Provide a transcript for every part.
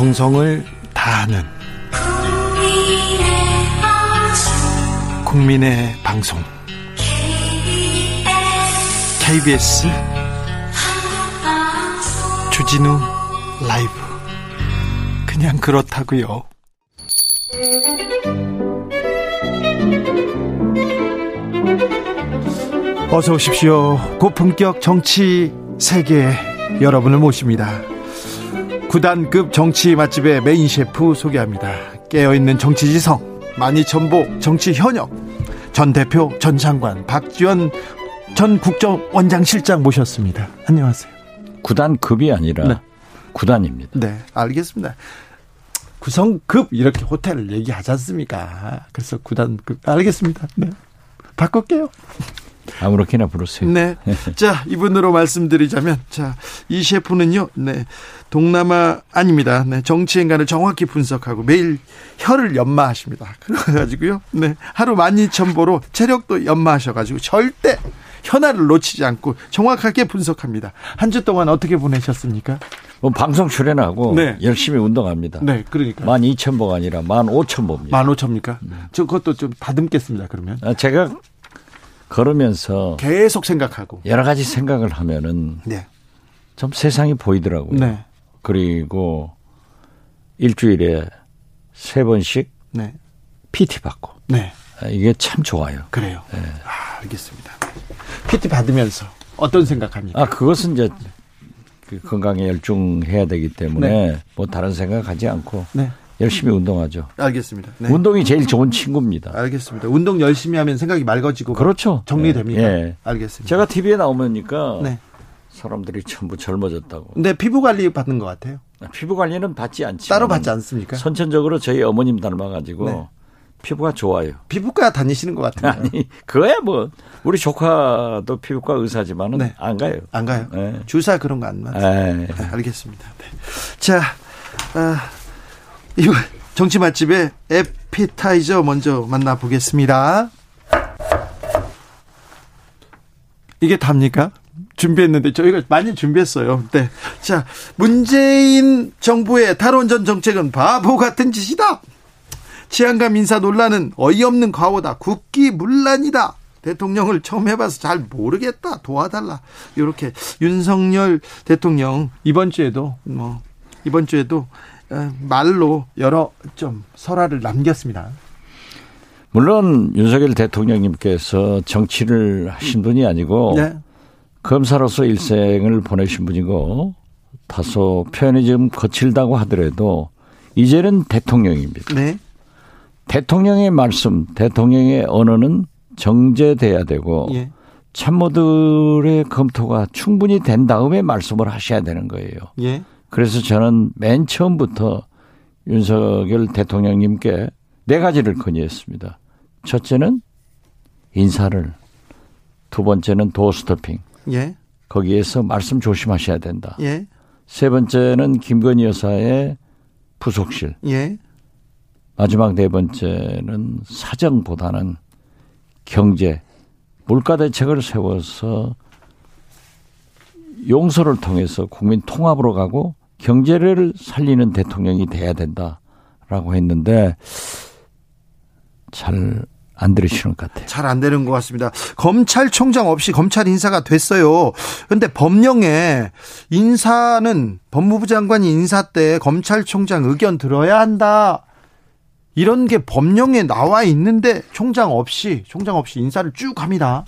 정성을 다하는 국민의 방송 KBS 주진우 라이브 그냥 그렇다고요. 어서 오십시오. 고품격 정치 세계 여러분을 모십니다. 구단급 정치 맛집의 메인 셰프 소개합니다. 깨어있는 정치지성, 만이천복 정치 현역, 전 대표, 전 장관, 박지원 전 국정원장실장 모셨습니다. 안녕하세요. 구단급이 아니라 네. 구단입니다. 네, 알겠습니다. 구성급 이렇게 호텔을 얘기하지 않습니까? 그래서 구단급 알겠습니다. 네. 바꿀게요. 아무렇게나 부르세요. 네. 자, 이분으로 말씀드리자면, 자, 이 셰프는요, 네. 동남아, 아닙니다. 네. 정치 행간을 정확히 분석하고 매일 혀를 연마하십니다. 그래가지고요, 네. 하루 만이천보로 체력도 연마하셔가지고 절대 현아를 놓치지 않고 정확하게 분석합니다. 한 주 동안 어떻게 보내셨습니까? 뭐 방송 출연하고 네. 열심히 운동합니다. 네, 그러니까. 만 이천 보가 아니라 만 오천 보입니다. 만 오천입니까? 네. 저 그것도 좀 다듬겠습니다. 그러면. 아, 제가 걸으면서 계속 생각하고 여러 가지 생각을 하면은 네. 좀 세상이 보이더라고요. 네. 그리고 일주일에 세 번씩 네. PT 받고. 네. 아, 이게 참 좋아요. 그래요. 네. 아, 알겠습니다. PT 받으면서 어떤 생각합니까? 아, 그것은 이제 그 건강에 열중해야 되기 때문에 네. 뭐 다른 생각하지 않고 네. 열심히 운동하죠. 알겠습니다. 네. 운동이 제일 좋은 친구입니다. 알겠습니다. 운동 열심히 하면 생각이 맑아지고 그렇죠. 정리됩니다. 네. 알겠습니다. 제가 TV에 나오니까 네. 사람들이 전부 젊어졌다고. 근데 피부 관리 받는 것 같아요. 아, 피부 관리는 받지 않지. 따로 받지 않습니까? 선천적으로 저희 어머님 닮아가지고 네. 피부가 좋아요. 피부과 다니시는 것 같아요. 아니, 그거야 뭐 우리 조카도 피부과 의사지만은 네. 안 가요. 안 가요. 네. 주사 그런 거 안 맞아요. 네, 알겠습니다. 네. 자, 아, 이거 정치 맛집의 에피타이저 먼저 만나보겠습니다. 이게 답니까? 준비했는데 저희가 많이 준비했어요. 네. 자, 문재인 정부의 탈원전 정책은 바보 같은 짓이다. 치안감 인사 논란은 어이없는 과오다. 국기 문란이다. 대통령을 처음 해봐서 잘 모르겠다. 도와달라. 이렇게 윤석열 대통령 이번 주에도 뭐 이번 주에도 어, 말로 여러 좀 설화를 남겼습니다. 물론 윤석열 대통령님께서 정치를 하신 분이 아니고 네. 검사로서 일생을 보내신 분이고 다소 표현이 좀 거칠다고 하더라도 이제는 대통령입니다. 네. 대통령의 말씀, 대통령의 언어는 정제돼야 되고 예. 참모들의 검토가 충분히 된 다음에 말씀을 하셔야 되는 거예요. 예. 그래서 저는 맨 처음부터 윤석열 대통령님께 네 가지를 건의했습니다. 첫째는 인사를, 두 번째는 도스토핑. 예. 거기에서 말씀 조심하셔야 된다. 예. 세 번째는 김건희 여사의 부속실. 예. 마지막 네 번째는 사정보다는 경제, 물가 대책을 세워서 용서를 통해서 국민 통합으로 가고 경제를 살리는 대통령이 돼야 된다라고 했는데 잘 안 들으시는 것 같아요. 잘 안 되는 것 같습니다. 검찰총장 없이 검찰 인사가 됐어요. 그런데 법령에 인사는 법무부 장관이 인사 때 검찰총장 의견 들어야 한다. 이런 게 법령에 나와 있는데 총장 없이 총장 없이 인사를 쭉 합니다.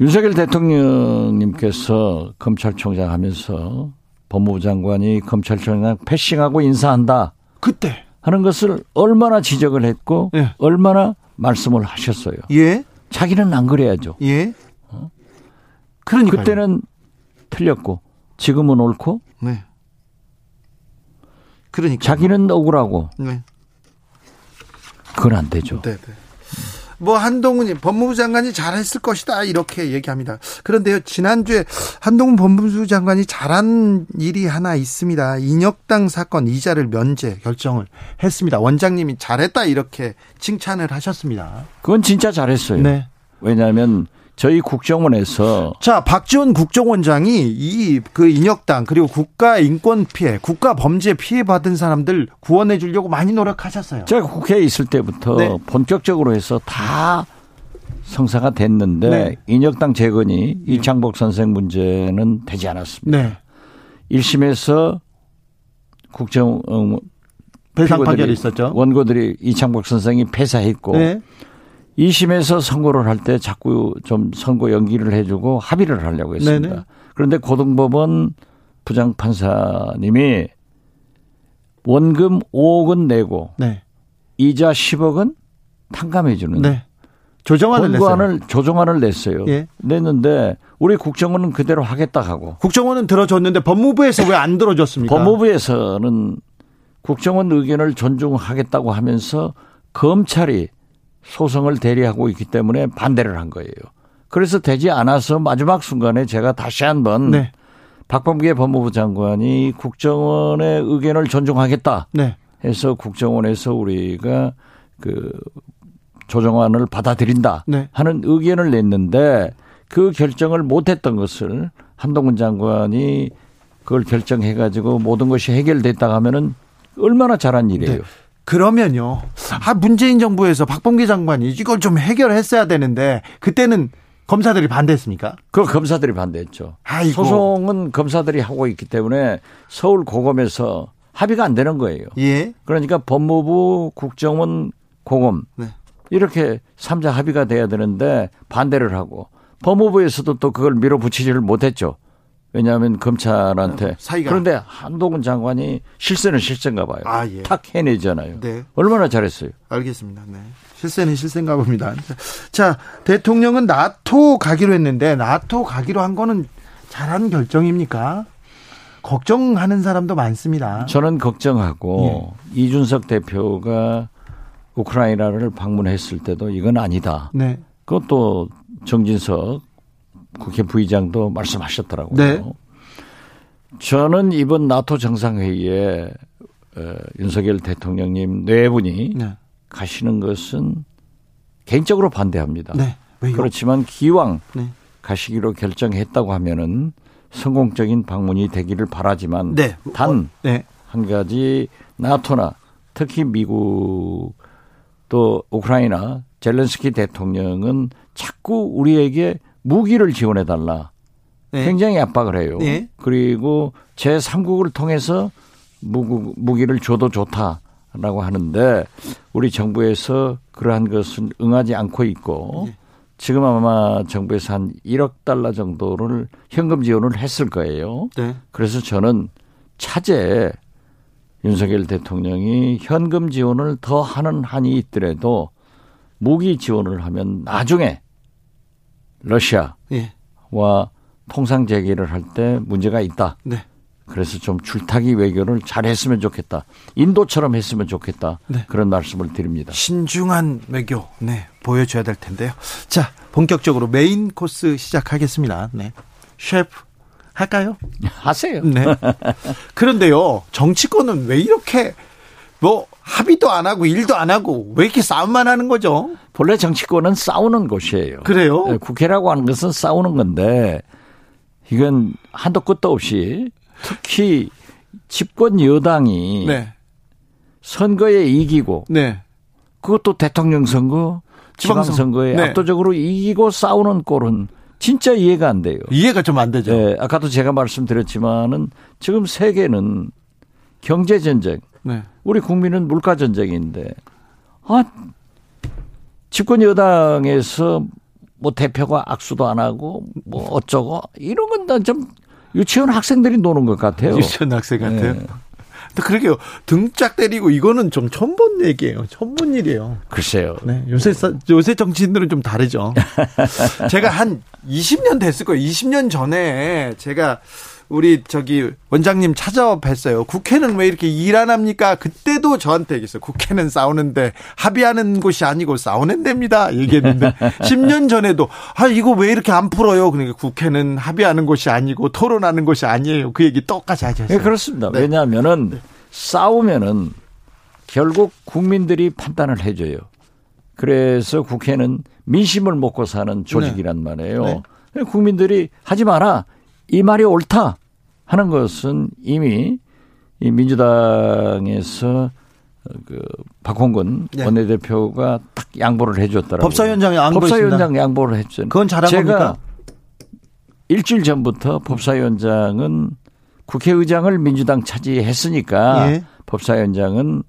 윤석열 대통령님께서 검찰총장 하면서 법무부 장관이 검찰총장 패싱하고 인사한다. 그때 하는 것을 얼마나 지적을 했고 예. 얼마나 말씀을 하셨어요. 예. 자기는 안 그래야죠. 예. 어? 그러니까 그때는 틀렸고 지금은 옳고. 네. 그러니까 자기는 억울하고. 네. 그건 안 되죠. 네, 네. 뭐 한동훈이 법무부 장관이 잘했을 것이다 이렇게 얘기합니다. 그런데요 지난주에 한동훈 법무부 장관이 잘한 일이 하나 있습니다. 인혁당 사건 이자를 면제 결정을 했습니다. 원장님이 잘했다 이렇게 칭찬을 하셨습니다. 그건 진짜 잘했어요. 네. 왜냐하면 저희 국정원에서 자 박지원 국정원장이 이 그 인혁당 그리고 국가 인권 피해, 국가 범죄 피해 받은 사람들 구원해 주려고 많이 노력하셨어요. 제가 국회에 있을 때부터 네. 본격적으로 해서 다 성사가 됐는데 네. 인혁당 재건이 네. 이창복 선생 문제는 되지 않았습니다. 네. 1심에서 국정 어, 배상 판결이 있었죠. 원고들이 이창복 선생이 패사했고 네. 2심에서 선고를 할 때 자꾸 좀 선고 연기를 해주고 합의를 하려고 했습니다. 네네. 그런데 고등법원 부장 판사님이 원금 5억은 내고 네. 이자 10억은 탕감해 주는 네. 조정안을 냈어요. 조정안을 냈어요. 예. 냈는데 우리 국정원은 그대로 하겠다 하고. 국정원은 들어줬는데 법무부에서 왜 안 들어줬습니까? 법무부에서는 국정원 의견을 존중하겠다고 하면서 검찰이 소송을 대리하고 있기 때문에 반대를 한 거예요. 그래서 되지 않아서 마지막 순간에 제가 다시 한번 네. 박범계 법무부 장관이 국정원의 의견을 존중하겠다 네. 해서 국정원에서 우리가 그 조정안을 받아들인다 네. 하는 의견을 냈는데 그 결정을 못했던 것을 한동훈 장관이 그걸 결정해 가지고 모든 것이 해결됐다 하면은 얼마나 잘한 일이에요. 네. 그러면요. 아, 문재인 정부에서 박범계 장관이 이걸 좀 해결했어야 되는데 그때는 검사들이 반대했습니까? 그 검사들이 반대했죠. 아이고. 소송은 검사들이 하고 있기 때문에 서울 고검에서 합의가 안 되는 거예요. 예. 그러니까 법무부, 국정원, 고검 네. 이렇게 삼자 합의가 돼야 되는데 반대를 하고 법무부에서도 또 그걸 밀어붙이지를 못했죠. 왜냐하면 검찰한테 어, 사이가. 그런데 한동훈 장관이 실세는 실세인가 봐요. 아, 예. 탁 해내잖아요. 네. 얼마나 잘했어요. 알겠습니다. 네. 실세는 실세인가 봅니다. 자, 대통령은 나토 가기로 했는데 나토 가기로 한 거는 잘한 결정입니까? 걱정하는 사람도 많습니다. 저는 걱정하고 예. 이준석 대표가 우크라이나를 방문했을 때도 이건 아니다. 네. 그것도 정진석 국회 부의장도 말씀하셨더라고요. 네. 저는 이번 나토 정상회의에 어, 윤석열 대통령님 네 분이 네. 가시는 것은 개인적으로 반대합니다. 네. 그렇지만 기왕 네. 가시기로 결정했다고 하면은 성공적인 방문이 되기를 바라지만 네. 단한 어, 네. 가지 나토나 특히 미국 또 우크라이나 젤렌스키 대통령은 자꾸 우리에게 무기를 지원해 달라. 네. 굉장히 압박을 해요. 네. 그리고 제3국을 통해서 무기를 줘도 좋다라고 하는데 우리 정부에서 그러한 것은 응하지 않고 있고 네. 지금 아마 정부에서 한 1억 달러 정도를 현금 지원을 했을 거예요. 네. 그래서 저는 차제 윤석열 대통령이 현금 지원을 더 하는 한이 있더라도 무기 지원을 하면 나중에 러시아와 예. 통상 재개를 할 때 문제가 있다. 네. 그래서 좀 줄타기 외교를 잘 했으면 좋겠다. 인도처럼 했으면 좋겠다. 네. 그런 말씀을 드립니다. 신중한 외교, 네, 보여줘야 될 텐데요. 자, 본격적으로 메인 코스 시작하겠습니다. 네. 셰프, 할까요? 하세요. 네. 그런데요, 정치권은 왜 이렇게 뭐 합의도 안 하고 일도 안 하고 왜 이렇게 싸움만 하는 거죠? 본래 정치권은 싸우는 곳이에요. 그래요? 네, 국회라고 하는 것은 싸우는 건데 이건 한도 끝도 없이 특히 집권 여당이 네. 선거에 이기고 네. 그것도 대통령 선거, 지방 선거에 네. 압도적으로 이기고 싸우는 꼴은 진짜 이해가 안 돼요. 이해가 좀 안 되죠. 네, 아까도 제가 말씀드렸지만은 지금 세계는 경제 전쟁, 네. 우리 국민은 물가 전쟁인데 아 집권 여당에서 뭐 대표가 악수도 안 하고 뭐 어쩌고 이런 건좀 유치원 학생들이 노는 것 같아요. 유치원 학생 같아요. 네. 그러게요. 등짝 때리고 이거는 좀 처음 본 얘기예요. 처음 본 일이에요. 글쎄요. 네. 요새 요새 정치인들은 좀 다르죠. 제가 한 20년 됐을 거예요. 20년 전에 제가 우리 저기 원장님 찾아와 뵀어요. 국회는 왜 이렇게 일 안 합니까? 그때도 저한테 얘기했어요. 국회는 싸우는데 합의하는 곳이 아니고 싸우는 데입니다. 얘기했는데 10년 전에도 아 이거 왜 이렇게 안 풀어요? 그러니까 국회는 합의하는 곳이 아니고 토론하는 곳이 아니에요. 그 얘기 똑같이 하셨어요. 네, 그렇습니다. 네. 왜냐하면은 네. 싸우면은 결국 국민들이 판단을 해줘요. 그래서 국회는 민심을 먹고 사는 조직이란 네. 말이에요. 네. 국민들이 하지 마라. 이 말이 옳다 하는 것은 이미 이 민주당에서 그 박홍근 네. 원내대표가 딱 양보를 해줬더라고요. 법사위원장 양보 법사위원장 양보를 했죠. 그건 잘한 제가 겁니까? 일주일 전부터 법사위원장은 국회의장을 민주당 차지했으니까 예. 법사위원장은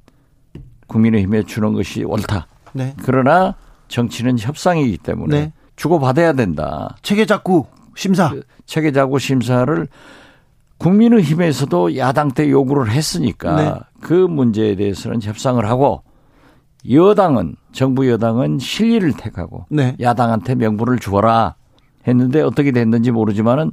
국민의힘에 주는 것이 옳다. 네. 그러나 정치는 협상이기 때문에 네. 주고받아야 된다. 체계작구 심사. 그 체계작구 심사를 국민의힘에서도 야당 때 요구를 했으니까 네. 그 문제에 대해서는 협상을 하고 여당은 정부 여당은 실리를 택하고 네. 야당한테 명분을 주어라 했는데 어떻게 됐는지 모르지만은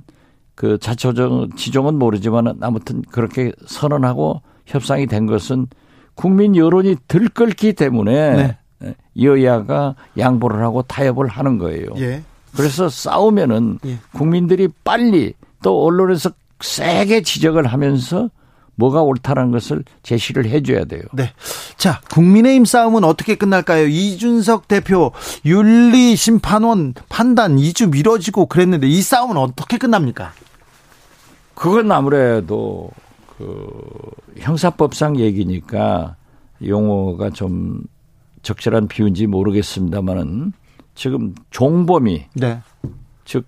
그 자초정 지정은 모르지만은 아무튼 그렇게 선언하고 협상이 된 것은 국민 여론이 들끓기 때문에 네. 여야가 양보를 하고 타협을 하는 거예요. 예. 그래서 싸우면은 예. 국민들이 빨리 또 언론에서 세게 지적을 하면서 뭐가 옳다는 것을 제시를 해줘야 돼요. 네. 자, 국민의힘 싸움은 어떻게 끝날까요? 이준석 대표 윤리 심판원 판단 2주 미뤄지고 그랬는데 이 싸움은 어떻게 끝납니까? 그건 아무래도 그 형사법상 얘기니까 용어가 좀 적절한 비유인지 모르겠습니다만은 지금 종범이 네. 즉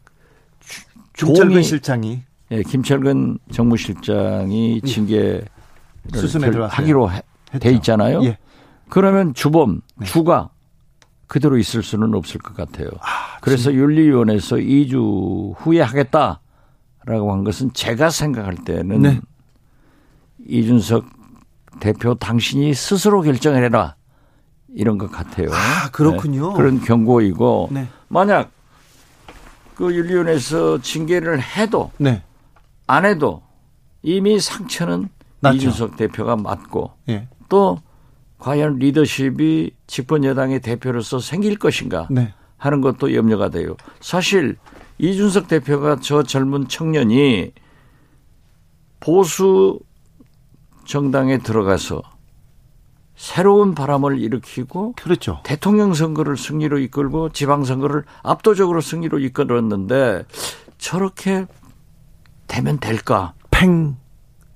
김철근 실장이 예, 김철근 정무실장이 예. 징계를 수순에 하기로 해, 돼 있잖아요. 예. 그러면 주범 네. 주가 그대로 있을 수는 없을 것 같아요. 아, 그래서 윤리위원회에서 2주 후에 하겠다라고 한 것은 제가 생각할 때는 네. 이준석 대표 당신이 스스로 결정을 해라 이런 것 같아요. 아 그렇군요. 네. 그런 경고이고 네. 만약 그 윤리위원회에서 징계를 해도 네. 안 해도 이미 상처는 맞죠. 이준석 대표가 맞고 예. 또 과연 리더십이 집권 여당의 대표로서 생길 것인가 네. 하는 것도 염려가 돼요. 사실 이준석 대표가 저 젊은 청년이 보수 정당에 들어가서 새로운 바람을 일으키고 그렇죠. 대통령 선거를 승리로 이끌고 지방 선거를 압도적으로 승리로 이끌었는데 저렇게 되면 될까? 팽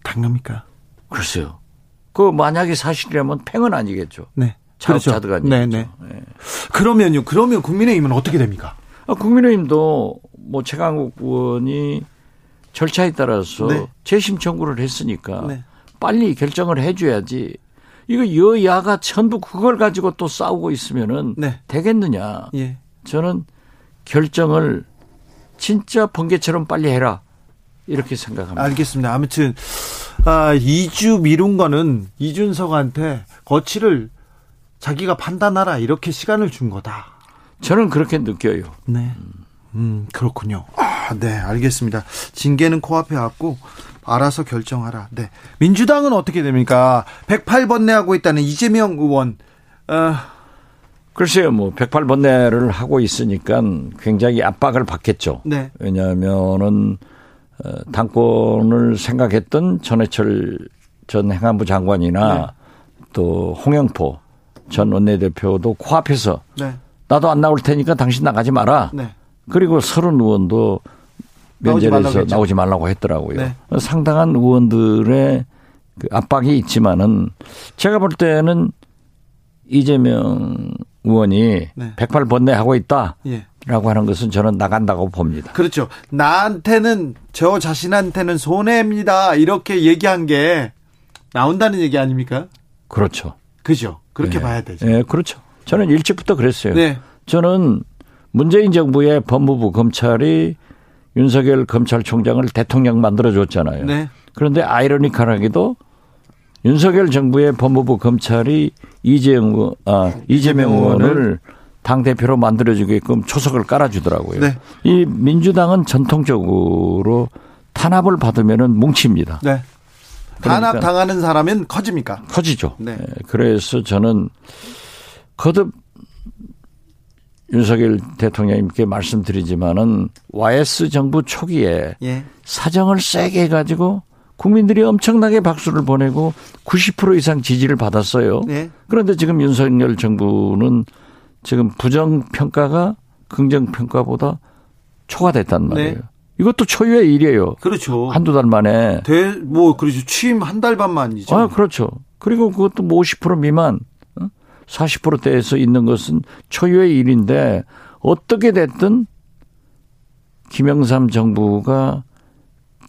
당합니까? 글쎄요. 그 만약에 사실이라면 팽은 아니겠죠. 네. 자업자득 그렇죠. 아니겠죠. 네, 네. 네. 그러면요. 그러면 국민의힘은 어떻게 됩니까? 아, 국민의힘도 뭐 최강욱 의원이 절차에 따라서 네. 재심 청구를 했으니까 네. 빨리 결정을 해줘야지. 이거 여야가 전부 그걸 가지고 또 싸우고 있으면은 네. 되겠느냐? 예. 저는 결정을 진짜 번개처럼 빨리 해라. 이렇게 생각합니다. 알겠습니다. 아무튼 아, 2주 미룬 거는 이준석한테 거취를 자기가 판단하라 이렇게 시간을 준 거다. 저는 그렇게 느껴요. 네. 음, 그렇군요. 아, 네, 알겠습니다. 징계는 코앞에 왔고 알아서 결정하라. 네. 민주당은 어떻게 됩니까? 108번 내 하고 있다는 이재명 의원. 어. 글쎄요, 뭐 108번내를 하고 있으니까 굉장히 압박을 받겠죠. 네. 왜냐하면은 어, 당권을 생각했던 전해철 전 행안부 장관이나 네. 또 홍영포 전 원내대표도 코앞에서 네. 나도 안 나올 테니까 당신 나가지 마라. 네. 그리고 서른 의원도 면제에서 나오지 말라고 했더라고요. 네. 상당한 의원들의 그 압박이 있지만은 제가 볼 때는 이재명 의원이 네. 108번내 하고 있다. 예. 라고 하는 것은 저는 나간다고 봅니다. 그렇죠. 나한테는 저 자신한테는 손해입니다. 이렇게 얘기한 게 나온다는 얘기 아닙니까? 그렇죠. 그죠. 그렇게 네. 봐야 되죠. 네, 그렇죠. 저는 일찍부터 그랬어요. 네. 저는 문재인 정부의 법무부 검찰이 윤석열 검찰총장을 대통령 만들어 줬잖아요. 네. 그런데 아이러니컬하게도 윤석열 정부의 법무부 검찰이 이재용 아 이재명 의원을 당 대표로 만들어주게끔 초석을 깔아주더라고요. 네. 이 민주당은 전통적으로 탄압을 받으면은 뭉칩니다. 네. 그러니까 탄압 당하는 사람은 커집니까? 커지죠. 네. 네. 그래서 저는 거듭 윤석열 대통령님께 말씀드리지만은 YS 정부 초기에 예. 사정을 세게 해가지고 국민들이 엄청나게 박수를 보내고 90% 이상 지지를 받았어요. 네. 그런데 지금 윤석열 정부는 지금 부정 평가가 긍정 평가보다 초과됐단 네. 말이에요. 네. 이것도 초유의 일이에요. 그렇죠. 한두 달 만에. 대, 뭐, 그렇죠. 취임 한 달 반 만이죠. 아, 그렇죠. 그리고 그것도 뭐 50% 미만, 40%대에서 어? 있는 것은 초유의 일인데, 어떻게 됐든, 김영삼 정부가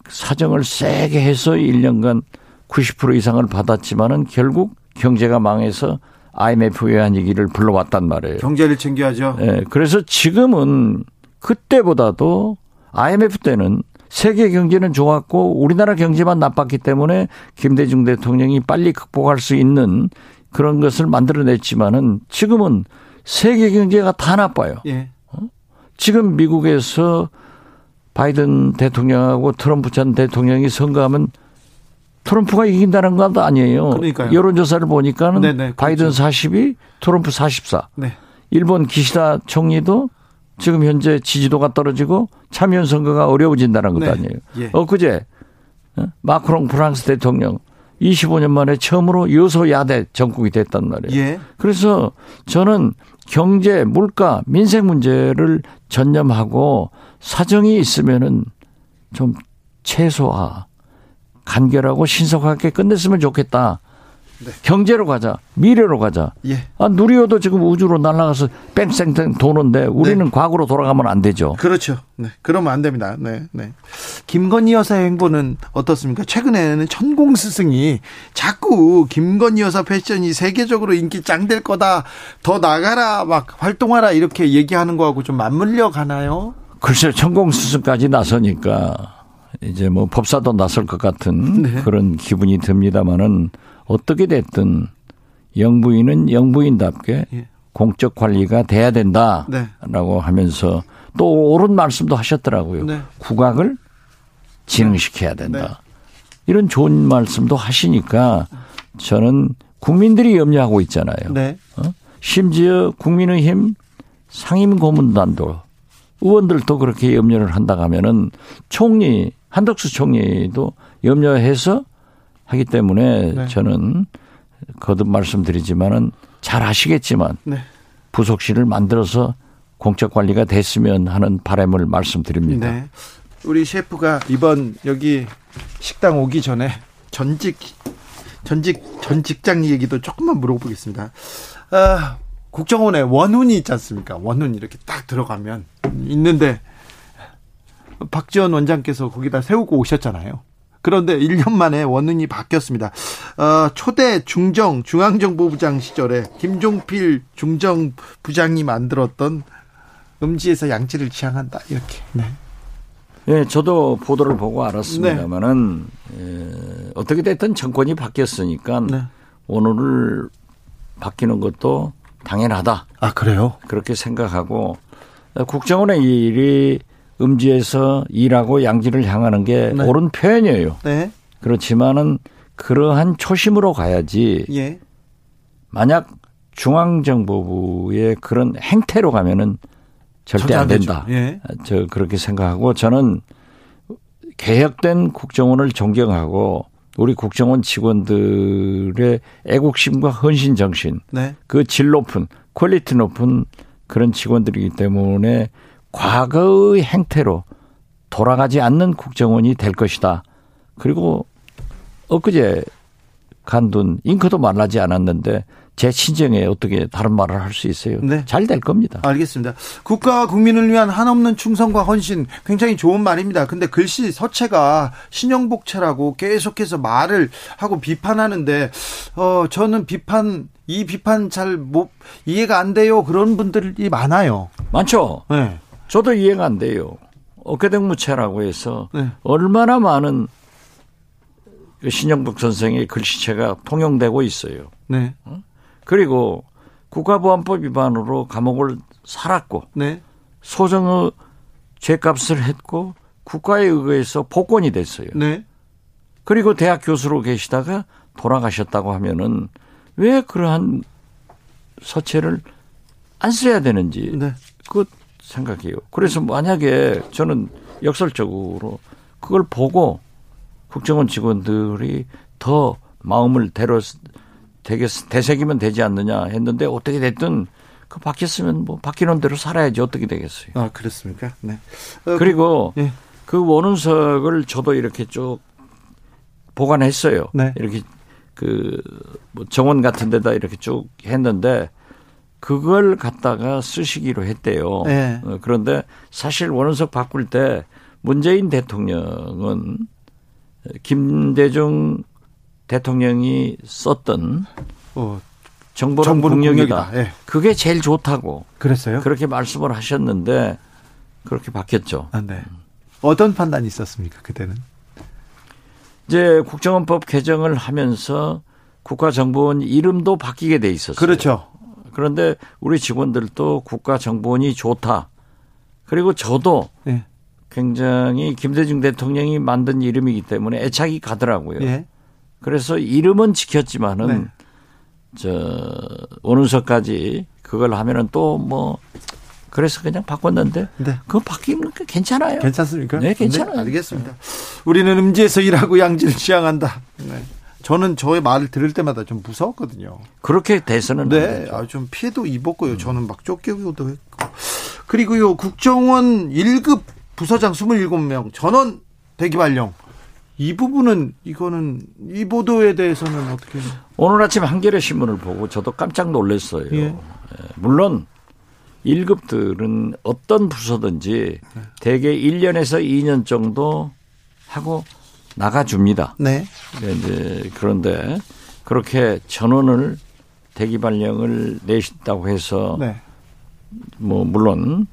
사정을 세게 해서 1년간 90% 이상을 받았지만은 결국 경제가 망해서 IMF 외환위기를 불러왔단 말이에요. 경제를 챙겨야죠. 네, 그래서 지금은 그때보다도 IMF 때는 세계 경제는 좋았고 우리나라 경제만 나빴기 때문에 김대중 대통령이 빨리 극복할 수 있는 그런 것을 만들어냈지만은 지금은 세계 경제가 다 나빠요. 예. 어? 지금 미국에서 바이든 대통령하고 트럼프 전 대통령이 선거하면 트럼프가 이긴다는 건 아니에요. 그러니까요. 여론조사를 보니까는 네네, 바이든 그렇죠. 42, 트럼프 44. 네. 일본 기시다 총리도 지금 현재 지지도가 떨어지고 참여 선거가 어려워진다는 것도 네. 아니에요. 예. 엊그제 어? 마크롱 프랑스 대통령 25년 만에 처음으로 여소야대 정국이 됐단 말이에요. 예. 그래서 저는 경제, 물가, 민생 문제를 전념하고 사정이 있으면은 좀 최소화, 간결하고 신속하게 끝냈으면 좋겠다. 네. 경제로 가자. 미래로 가자. 예. 아, 누리호도 지금 우주로 날아가서 뺑뺑뺑 도는데 우리는 네. 과거로 돌아가면 안 되죠. 그렇죠. 네. 그러면 안 됩니다. 네. 네. 김건희 여사의 행보는 어떻습니까? 최근에는 천공 스승이 자꾸 김건희 여사 패션이 세계적으로 인기 짱 될 거다. 더 나가라. 막 활동하라. 이렇게 얘기하는 거하고 좀 맞물려 가나요? 글쎄, 천공 스승까지 나서니까 이제 뭐 법사도 나설 것 같은 네. 그런 기분이 듭니다만은 어떻게 됐든 영부인은 영부인답게 예. 공적 관리가 돼야 된다라고 네. 하면서 또 옳은 말씀도 하셨더라고요. 네. 국악을 진흥시켜야 된다. 네. 이런 좋은 말씀도 하시니까 저는 국민들이 염려하고 있잖아요. 네. 어? 심지어 국민의힘 상임고문단도 의원들도 그렇게 염려를 한다 하면은 총리 한덕수 총리도 염려해서 하기 때문에 네. 저는 거듭 말씀드리지만은 잘 아시겠지만 네. 부속실을 만들어서 공적 관리가 됐으면 하는 바람을 말씀드립니다. 네. 우리 셰프가 이번 여기 식당 오기 전에 전직 전직 전 직장 얘기도 조금만 물어보겠습니다. 아, 국정원에 원훈이 있지 않습니까? 원훈 이렇게 딱 들어가면 있는데 박지원 원장께서 거기다 세우고 오셨잖아요. 그런데 1년 만에 원은이 바뀌었습니다. 어, 초대 중정 중앙정보부장 시절에 김종필 중정 부장이 만들었던 음지에서 양지를 지향한다 이렇게. 네. 예, 저도 보도를 보고 알았습니다만은 네. 예, 어떻게 됐든 정권이 바뀌었으니까 네. 오늘을 바뀌는 것도 당연하다. 아 그래요? 그렇게 생각하고 국정원의 일이 음지에서 일하고 양지를 향하는 게 네. 옳은 표현이에요. 네. 그렇지만은 그러한 초심으로 가야지. 예. 만약 중앙정보부의 그런 행태로 가면은 절대 안 된다. 예. 저 그렇게 생각하고 저는 개혁된 국정원을 존경하고 우리 국정원 직원들의 애국심과 헌신 정신, 네. 그질 높은 퀄리티 높은 그런 직원들이기 때문에 과거의 행태로 돌아가지 않는 국정원이 될 것이다. 그리고 엊그제 간둔 잉크도 말라지 않았는데 제 친정에 어떻게 다른 말을 할 수 있어요? 네. 잘 될 겁니다. 알겠습니다. 국가와 국민을 위한 한없는 충성과 헌신 굉장히 좋은 말입니다. 근데 글씨 서체가 신영복체라고 계속해서 말을 하고 비판하는데 어 저는 비판 이 비판 잘 못 이해가 안 돼요. 그런 분들이 많아요. 많죠. 네. 저도 이해가 안 돼요. 어깨등무체라고 해서 네. 얼마나 많은 그 신영복 선생의 글씨체가 통용되고 있어요. 네. 어? 그리고 국가보안법 위반으로 감옥을 살았고 네. 소정의 죄값을 했고 국가에 의해서 복권이 됐어요. 네. 그리고 대학 교수로 계시다가 돌아가셨다고 하면은 왜 그러한 서체를 안 써야 되는지 네. 그 생각해요. 그래서 만약에 저는 역설적으로 그걸 보고 국정원 직원들이 더 마음을 대로 되게 대새기면 되지 않느냐 했는데 어떻게 됐든 그 바뀌었으면 뭐 바뀌는 대로 살아야지 어떻게 되겠어요. 아 그렇습니까? 네. 어, 그리고 그, 예. 그 원운석을 저도 이렇게 쭉 보관했어요. 네. 이렇게 그뭐 정원 같은 데다 이렇게 쭉 했는데 그걸 갖다가 쓰시기로 했대요. 네. 어, 그런데 사실 원은석 바꿀 때 문재인 대통령은 김대중 대통령이 썼던 어, 정보는. 국력이다. 네. 그게 제일 좋다고. 그랬어요? 그렇게 말씀을 하셨는데 그렇게 바뀌었죠. 아, 네. 어떤 판단이 있었습니까 그때는? 이제 국정원법 개정을 하면서 국가정보원 이름도 바뀌게 돼 있었어요. 그렇죠. 그런데 우리 직원들도 국가 정보원이 좋다. 그리고 저도 네. 굉장히 김대중 대통령이 만든 이름이기 때문에 애착이 가더라고요. 네. 그래서 이름은 지켰지만은 네. 저 원운석까지 그걸 하면은 또 뭐 그래서 그냥 바꿨는데 네. 그거 바뀌면 괜찮아요. 괜찮습니까? 네, 괜찮아요. 네, 알겠습니다. 우리는 음지에서 일하고 양지를 지향한다. 네. 저는 저의 말을 들을 때마다 좀 무서웠거든요. 그렇게 돼서는 네, 아, 좀 피해도 입었고요. 음. 저는 막 쫓기기도 했고. 그리고요, 국정원 1급 부서장 27명 전원 대기 발령. 이 부분은 이거는 이 보도에 대해서는 어떻게? 오늘 아침 한겨레 신문을 보고 저도 깜짝 놀랐어요. 예. 예 물론 1급들은 어떤 부서든지 네. 대개 1년에서 2년 정도 하고 나가줍니다. 네. 네. 이제 그런데 그렇게 전원을 대기 발령을 내신다고 해서 네. 뭐 물론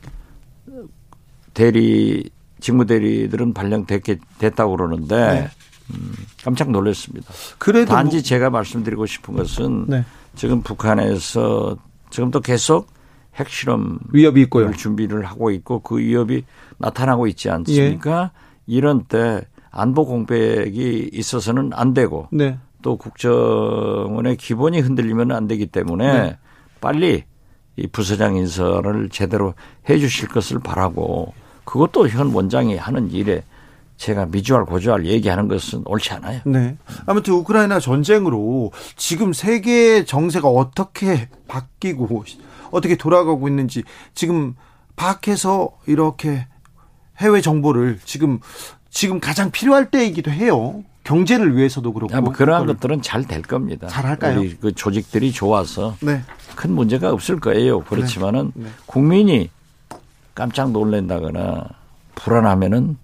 대리 직무 대리들은 발령됐게 됐다고 그러는데 네. 음, 깜짝 놀랐습니다. 그래도 단지 뭐... 제가 말씀드리고 싶은 것은 네. 지금 북한에서 지금도 계속 핵실험 위협이 있고요. 준비를 하고 있고 그 위협이 나타나고 있지 않습니까? 예. 이런 때 안보 공백이 있어서는 안 되고 네. 또 국정원의 기본이 흔들리면 안 되기 때문에 네. 빨리 이 부서장 인사를 제대로 해 주실 것을 바라고 그것도 현 원장이 하는 일에 제가 미주알 고주알 얘기하는 것은 옳지 않아요. 네. 아무튼 우크라이나 전쟁으로 지금 세계 정세가 어떻게 바뀌고 어떻게 돌아가고 있는지 지금 밖에서 이렇게 해외 정보를 지금 지금 가장 필요할 때이기도 해요. 경제를 위해서도 그렇고. 야, 뭐 그러한 것들은 잘 될 겁니다. 잘 할까요? 우리 그 조직들이 좋아서 네. 큰 문제가 없을 거예요. 그렇지만은 네. 네. 국민이 깜짝 놀란다거나 불안하면은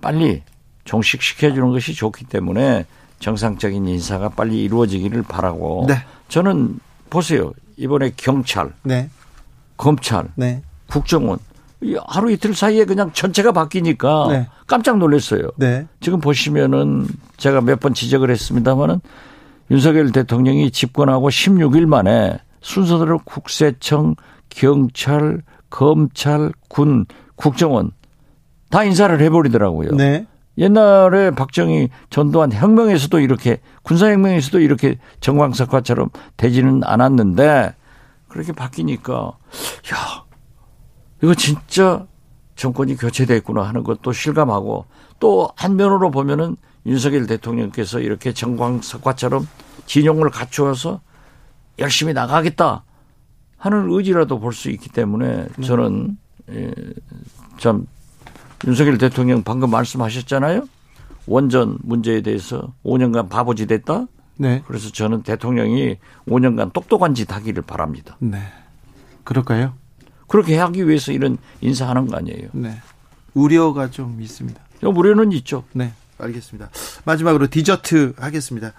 빨리 종식시켜 주는 것이 좋기 때문에 정상적인 인사가 빨리 이루어지기를 바라고 네. 저는 보세요. 이번에 경찰, 네. 검찰, 네. 국정원 하루 이틀 사이에 그냥 전체가 바뀌니까 네. 깜짝 놀랐어요. 네. 지금 보시면은 제가 몇 번 지적을 했습니다마는 윤석열 대통령이 집권하고 16일 만에 순서대로 국세청, 경찰, 검찰, 군, 국정원 다 인사를 해버리더라고요. 네. 옛날에 박정희 전두환 혁명에서도 이렇게 군사혁명에서도 이렇게 정광석화처럼 되지는 않았는데 그렇게 바뀌니까 야 이거 진짜 정권이 교체됐구나 하는 것도 실감하고 또 한면으로 보면은 윤석열 대통령께서 이렇게 정광석화처럼 진용을 갖추어서 열심히 나가겠다 하는 의지라도 볼 수 있기 때문에 네. 저는 예, 참 윤석열 대통령 방금 말씀하셨잖아요. 원전 문제에 대해서 5년간 바보짓 됐다. 네. 그래서 저는 대통령이 5년간 똑똑한 짓 하기를 바랍니다. 네. 그럴까요? 그렇게 하기 위해서 이런 인사하는 거 아니에요. 네. 우려가 좀 있습니다. 우려는 있죠. 네. 알겠습니다. 마지막으로 디저트 하겠습니다.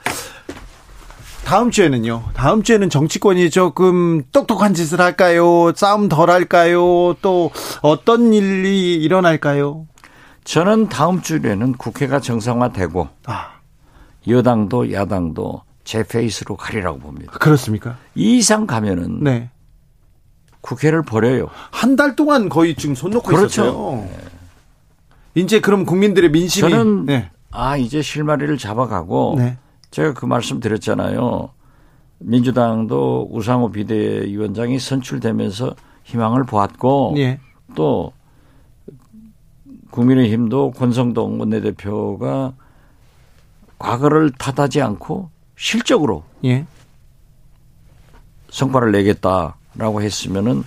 다음 주에는요. 다음 주에는 정치권이 조금 똑똑한 짓을 할까요? 싸움 덜 할까요? 또 어떤 일이 일어날까요? 저는 다음 주에는 국회가 정상화되고 아. 여당도 야당도 제 페이스로 가리라고 봅니다. 그렇습니까? 이 이상 가면은 네. 국회를 버려요. 한 달 동안 거의 지금 손 놓고 그렇죠. 있었어요. 네. 이제 그럼 국민들의 민심이 저는 네. 아 이제 실마리를 잡아가고 네. 제가 그 말씀 드렸잖아요. 민주당도 우상호 비대위원장이 선출되면서 희망을 보았고 예. 또 국민의힘도 권성동 원내대표가 과거를 탓하지 않고 실적으로 예. 성과를 내겠다. 라고 했으면은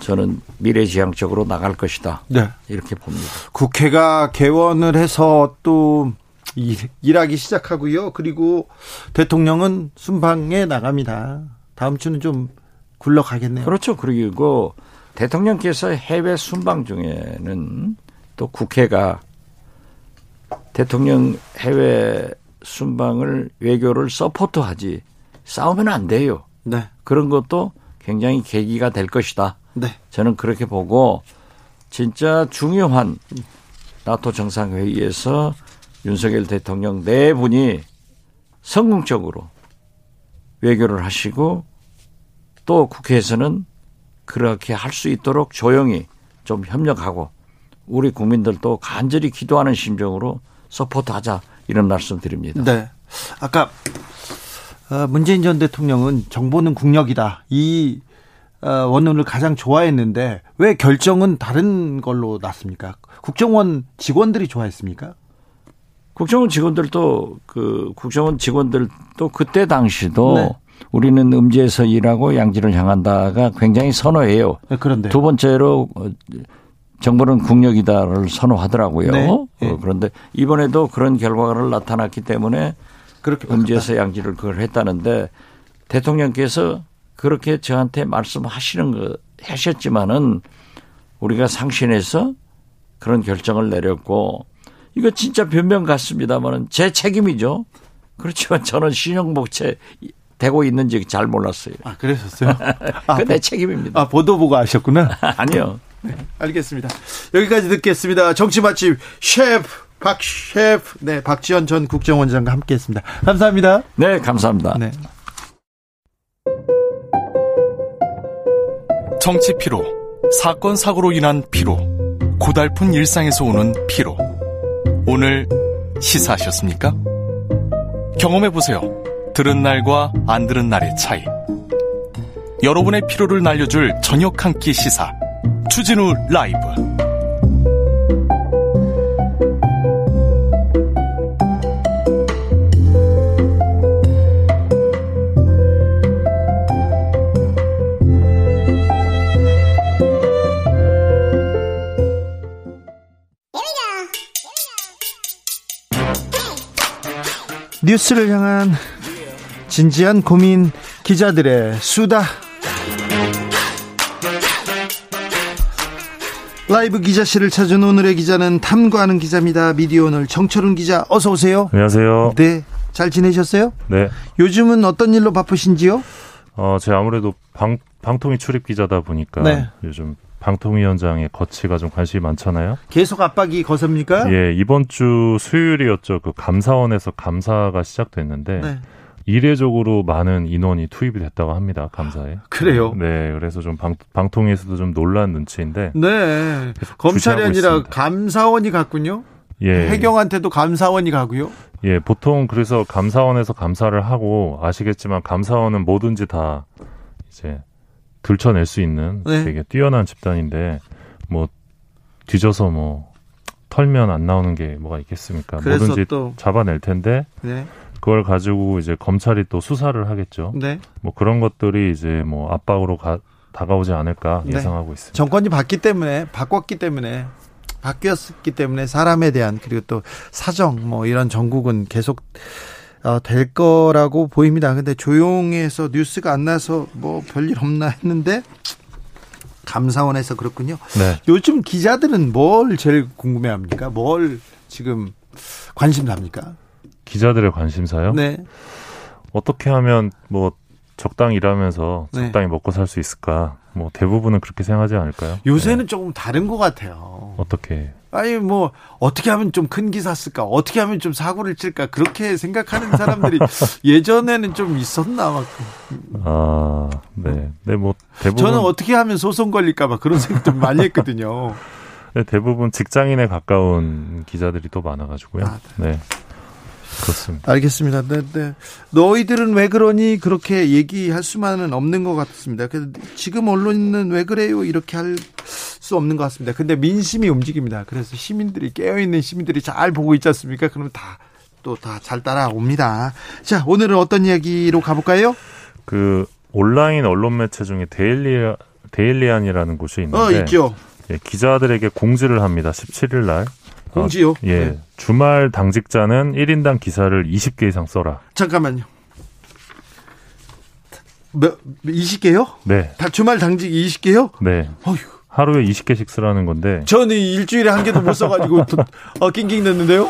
저는 미래지향적으로 나갈 것이다. 네. 이렇게 봅니다. 국회가 개원을 해서 또 일, 하기 시작하고요. 그리고 대통령은 순방에 나갑니다. 다음 주는 좀 굴러가겠네요. 그렇죠. 그리고 대통령께서 해외 순방 중에는 또 국회가 대통령 해외 순방을 외교를 서포트하지 싸우면 안 돼요. 네. 그런 것도 굉장히 계기가 될 것이다. 네. 저는 그렇게 보고 진짜 중요한 나토 정상회의에서 윤석열 대통령 네 분이 성공적으로 외교를 하시고 또 국회에서는 그렇게 할 수 있도록 조용히 좀 협력하고 우리 국민들도 간절히 기도하는 심정으로 서포트하자 이런 말씀 드립니다. 네. 아까 어, 문재인 전 대통령은 정보는 국력이다. 이 어, 원론을 가장 좋아했는데 왜 결정은 다른 걸로 났습니까? 국정원 직원들이 좋아했습니까? 국정원 직원들도 그 국정원 직원들도 그때 당시도 네. 우리는 음지에서 일하고 양지를 향한다가 굉장히 선호해요. 네, 그런데 두 번째로 어, 정부는 국력이다를 선호하더라고요. 네. 어, 네. 그런데 이번에도 그런 결과를 나타났기 때문에 그렇게 음지에서 양지를 그걸 했다는데 대통령께서 그렇게 저한테 말씀하시는 거 하셨지만은 우리가 상신해서 그런 결정을 내렸고 이거 진짜 변명 같습니다만은 제 책임이죠. 그렇지만 저는 신용복체 되고 있는지 잘 몰랐어요. 아, 그러셨어요? 아, 그내 책임입니다. 아, 보도 보고 아셨구나? 아니요. 네, 알겠습니다. 여기까지 듣겠습니다. 정치 맛집 셰프 박 셰프 네 박지원 전 국정원장과 함께 했습니다. 감사합니다. 네 감사합니다. 네. 정치 피로, 사건 사고로 인한 피로, 고달픈 일상에서 오는 피로. 오늘 시사하셨습니까? 경험해 보세요. 들은 날과 안 들은 날의 차이. 여러분의 피로를 날려줄 저녁 한 끼 시사. 추진우 라이브. 뉴스를 향한 진지한 고민 기자들의 수다. 라이브 기자실을 찾은 오늘의 기자는 탐구하는 기자입니다. 미디어 오늘 정철훈 기자 어서 오세요. 안녕하세요. 네. 잘 지내셨어요? 네. 요즘은 어떤 일로 바쁘신지요? 어, 제가 아무래도 방, 방통위 출입 기자다 보니까 네. 요즘 방통위원장의 거치가 좀 관심이 많잖아요. 계속 압박이 거셉니까? 예, 이번 주 수요일이었죠. 그 감사원에서 감사가 시작됐는데 네. 이례적으로 많은 인원이 투입이 됐다고 합니다. 감사에. 그래요? 네, 그래서 좀 방, 방통위에서도 좀 놀란 눈치인데. 네. 검찰이 아니라 있습니다. 감사원이 갔군요. 예. 해경한테도 감사원이 가고요. 예, 보통 그래서 감사원에서 감사를 하고 아시겠지만 감사원은 뭐든지 다 이제 들춰낼 수 있는 네. 되게 뛰어난 집단인데 뭐 뒤져서 뭐 털면 안 나오는 게 뭐가 있겠습니까? 뭐든지 또. 잡아낼 텐데 네. 그걸 가지고 이제 검찰이 또 수사를 하겠죠. 네. 뭐 그런 것들이 이제 뭐 압박으로 가, 다가오지 않을까 네. 예상하고 있습니다. 정권이 바뀌기 때문에 바꿨기 때문에 바뀌었기 때문에 사람에 대한 그리고 또 사정 뭐 이런 전국은 계속 어, 될 거라고 보입니다. 근데 조용해서 뉴스가 안 나서 뭐 별일 없나 했는데 감사원에서 그렇군요. 네. 요즘 기자들은 뭘 제일 궁금해합니까? 뭘 지금 관심사입니까? 기자들의 관심사요? 네. 어떻게 하면 뭐 적당히 일하면서 네. 적당히 네. 먹고 살 수 있을까? 뭐 대부분은 그렇게 생각하지 않을까요? 요새는 네. 조금 다른 것 같아요. 어떻게? 아니 뭐 어떻게 하면 좀 큰 기사 쓸까? 어떻게 하면 좀 사고를 칠까? 그렇게 생각하는 사람들이 예전에는 좀 있었나 막. 아, 네, 네, 뭐 대부분 저는 어떻게 하면 소송 걸릴까봐 그런 생각 좀 많이 했거든요. 네, 대부분 직장인에 가까운 기자들이 또 많아가지고요. 아, 네. 네. 그렇습니다. 알겠습니다. 네, 네. 너희들은 왜 그러니 그렇게 얘기할 수만은 없는 것 같습니다. 그래서 지금 언론은 왜 그래요 이렇게 할 수 없는 것 같습니다. 근데 민심이 움직입니다. 그래서 시민들이 깨어 있는 시민들이 잘 보고 있지 않습니까? 그러면 다또 다 잘 따라옵니다. 자 오늘은 어떤 이야기로 가볼까요? 그 온라인 언론 매체 중에 데일리 데일리안이라는 곳이 있는데 어, 있죠. 예, 기자들에게 공지를 합니다. 17일 날. 공지요? 어, 예. 네. 주말 당직자는 1인당 기사를 20개 이상 써라. 잠깐만요. 몇, 20개요? 네. 다 주말 당직 20개요? 네. 어휴. 하루에 20개씩 쓰라는 건데. 저는 일주일에 한 개도 못 써가지고 어, 낑낑 됐는데요?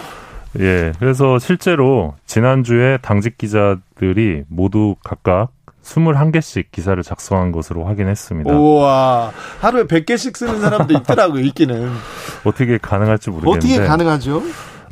예. 그래서 실제로 지난주에 당직 기자들이 모두 각각 21개씩 기사를 작성한 것으로 확인했습니다. 우와. 하루에 100개씩 쓰는 사람도 있더라고요, 있기는. 어떻게 가능할지 모르겠는데. 어떻게 가능하죠?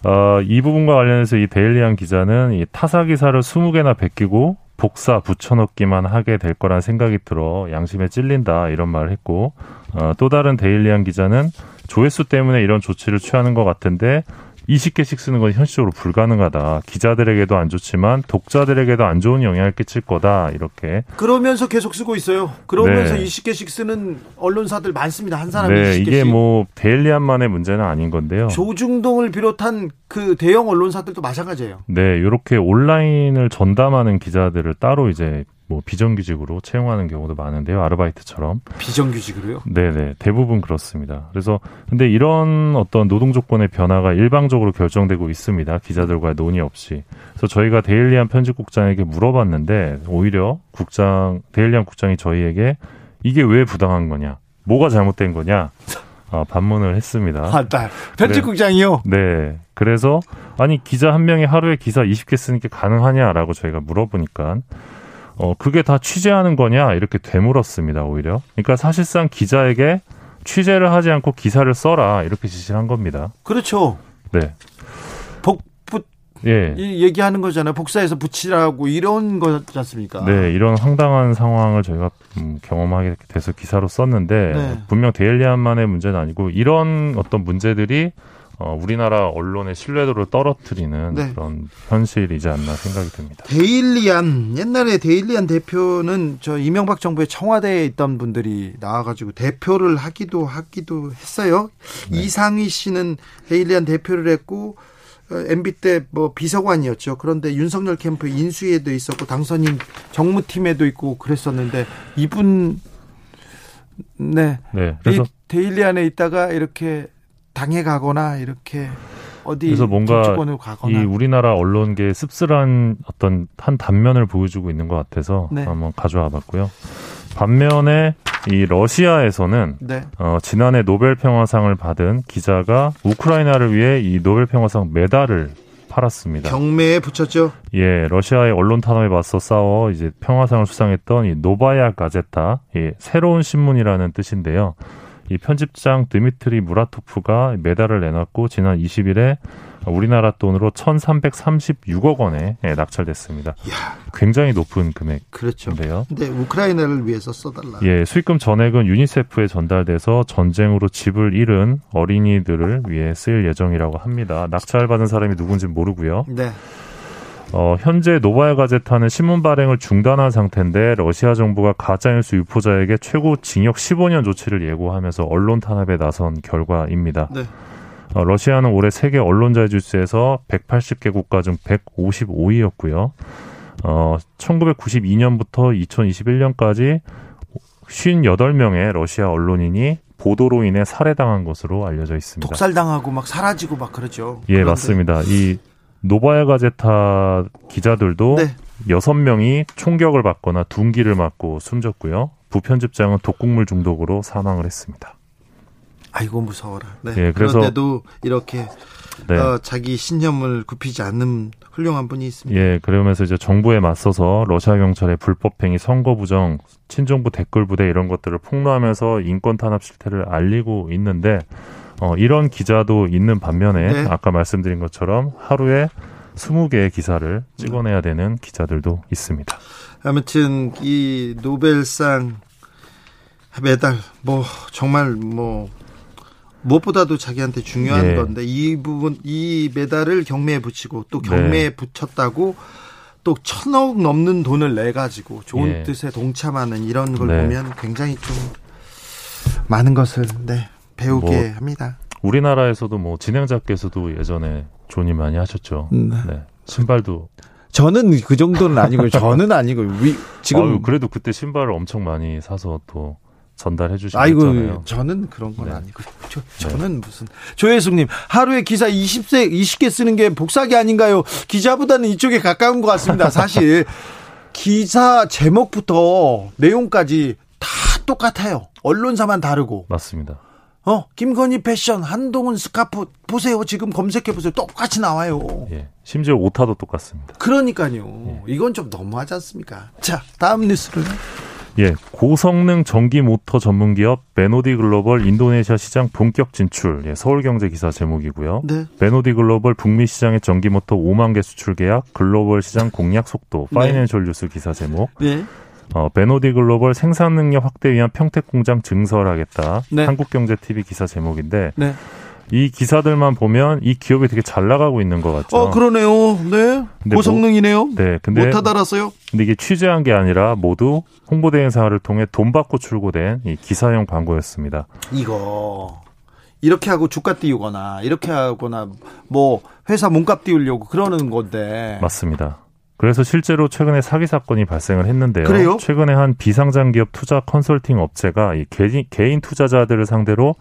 어, 이 부분과 관련해서 이 데일리안 기자는 이 타사 기사를 20개나 베끼고 복사 붙여넣기만 하게 될 거란 생각이 들어 양심에 찔린다 이런 말을 했고 어, 또 다른 데일리안 기자는 조회수 때문에 이런 조치를 취하는 것 같은데 20개씩 쓰는 건 현실적으로 불가능하다. 기자들에게도 안 좋지만 독자들에게도 안 좋은 영향을 끼칠 거다. 이렇게. 그러면서 계속 쓰고 있어요. 그러면서 네. 20개씩 쓰는 언론사들 많습니다. 한 사람이 네, 20개씩. 이게 뭐 데일리안만의 문제는 아닌 건데요. 조중동을 비롯한 그 대형 언론사들도 마찬가지예요. 네, 이렇게 온라인을 전담하는 기자들을 따로 이제 뭐 비정규직으로 채용하는 경우도 많은데요. 아르바이트처럼. 비정규직으로요? 네네. 대부분 그렇습니다. 그래서 근데 이런 어떤 노동 조건의 변화가 일방적으로 결정되고 있습니다. 기자들과의 논의 없이. 그래서 저희가 데일리안 편집국장에게 물어봤는데 오히려 국장 데일리안 국장이 저희에게 이게 왜 부당한 거냐? 뭐가 잘못된 거냐? 어, 반문을 했습니다. 아, 편집국장이요? 네. 그래서 아니 기자 한 명이 하루에 기사 20개 쓰는 게 가능하냐라고 저희가 물어보니까 어, 그게 다 취재하는 거냐 이렇게 되물었습니다 오히려. 그러니까 사실상 기자에게 취재를 하지 않고 기사를 써라 이렇게 지시를 한 겁니다. 그렇죠. 네. 복붙, 예. 얘기하는 거잖아요. 복사해서 붙이라고 이런 거지 않습니까? 네, 이런 황당한 상황을 저희가 음, 경험하게 돼서 기사로 썼는데 네. 분명 데일리안만의 문제는 아니고 이런 어떤 문제들이 어, 우리나라 언론의 신뢰도를 떨어뜨리는 네. 그런 현실이지 않나 생각이 듭니다. 데일리안 옛날에 데일리안 대표는 저 이명박 정부의 청와대에 있던 분들이 나와가지고 대표를 하기도 하기도 했어요. 네. 이상희 씨는 데일리안 대표를 했고 MB 어, 때 뭐 비서관이었죠. 그런데 윤석열 캠프 인수위에도 있었고 당선인 정무팀에도 있고 그랬었는데 이분 네, 네 그래서 데일리안에 있다가 이렇게 당에 가거나 이렇게 어디 그래서 뭔가 이 우리나라 언론계의 씁쓸한 어떤 한 단면을 보여주고 있는 것 같아서 네. 한번 가져와 봤고요. 반면에 이 러시아에서는 네. 어, 지난해 노벨 평화상을 받은 기자가 우크라이나를 위해 이 노벨 평화상 메달을 팔았습니다. 경매에 붙였죠? 예, 러시아의 언론 탄압에 맞서 싸워 이제 평화상을 수상했던 이 노바야 가제타, 예, 새로운 신문이라는 뜻인데요. 이 편집장 드미트리 무라토프가 메달을 내놨고 지난 20일에 우리나라 돈으로 1,336억 원에 예, 낙찰됐습니다. 이야. 굉장히 높은 금액인데요. 그렇죠. 근데 우크라이나를 위해서 써달라. 예, 수익금 전액은 유니세프에 전달돼서 전쟁으로 집을 잃은 어린이들을 위해 쓰일 예정이라고 합니다. 낙찰받은 사람이 누군지 모르고요. 네. 어, 현재 노바야 가제타는 신문 발행을 중단한 상태인데 러시아 정부가 가짜뉴스 유포자에게 최고 징역 15년 조치를 예고하면서 언론 탄압에 나선 결과입니다. 네. 어, 러시아는 올해 세계 언론자 지수에서 180개 국가 중 155위였고요. 어, 1992년부터 2021년까지 58명의 러시아 언론인이 보도로 인해 살해당한 것으로 알려져 있습니다. 독살당하고 막 사라지고 막 그러죠. 예, 그런데. 맞습니다. 이 노바야 가제타 기자들도 여섯 네. 명이 총격을 받거나 둔기를 맞고 숨졌고요. 부편집장은 독국물 중독으로 사망을 했습니다. 아이고 무서워라. 네. 예, 그래서 그런데도 이렇게 네. 어, 자기 신념을 굽히지 않는 훌륭한 분이 있습니다. 예, 그러면서 이제 정부에 맞서서 러시아 경찰의 불법행위, 선거 부정, 친정부 댓글 부대 이런 것들을 폭로하면서 인권 탄압 실태를 알리고 있는데 어, 이런 기자도 있는 반면에 네. 아까 말씀드린 것처럼 하루에 20개의 기사를 찍어내야 되는 기자들도 있습니다. 아무튼 이 노벨상 메달 뭐 정말 뭐 무엇보다도 자기한테 중요한 네. 건데 이 부분 이 메달을 경매에 붙이고 또 경매에 네. 붙였다고 또 천억 넘는 돈을 내 가지고 좋은 네. 뜻에 동참하는 이런 걸 네. 보면 굉장히 좀 많은 것을 네 배우게 뭐, 합니다. 우리나라에서도 뭐 진행자께서도 예전에 존이 많이 하셨죠. 네. 네. 신발도 저는 그 정도는 아니고 저는 아니고 위, 지금 아유, 그래도 그때 신발을 엄청 많이 사서 또 전달해 주셨잖아요. 저는 그런 건 네. 아니고 저, 저는 네. 무슨 조혜숙님 하루에 기사 20세 20개 쓰는 게 복사기 아닌가요? 기자보다는 이쪽에 가까운 것 같습니다. 사실 기사 제목부터 내용까지 다 똑같아요. 언론사만 다르고 맞습니다. 어 김건희 패션 한동훈 스카프 보세요 지금 검색해 보세요 똑같이 나와요. 예 심지어 오타도 똑같습니다. 그러니까요. 예. 이건 좀 너무하지 않습니까? 자 다음 뉴스를. 예, 고성능 전기 모터 전문 기업 베노디 글로벌 인도네시아 시장 본격 진출. 예, 서울경제 기사 제목이고요. 네. 베노디 글로벌 북미 시장의 전기 모터 5만 개 수출 계약, 글로벌 시장 공략 속도. 네. 파이낸셜 뉴스 기사 제목. 네. 어, 베노디 글로벌 생산 능력 확대 위한 평택 공장 증설하겠다. 네. 한국경제TV 기사 제목인데. 네. 이 기사들만 보면 이 기업이 되게 잘 나가고 있는 것 같죠. 어, 그러네요. 네. 뭐 고성능이네요. 뭐, 네. 근데 못하 달았어요. 근데 이게 취재한 게 아니라 모두 홍보대 행사를 통해 돈 받고 출고된 이 기사형 광고였습니다. 이거 이렇게 하고 주가 띄우거나 이렇게 하거나 뭐 회사 몸값 띄우려고 그러는 건데. 맞습니다. 그래서 실제로 최근에 사기 사건이 발생을 했는데요. 그래요? 최근에 한 비상장 기업 투자 컨설팅 업체가 이 개인, 개인 투자자들을 상대로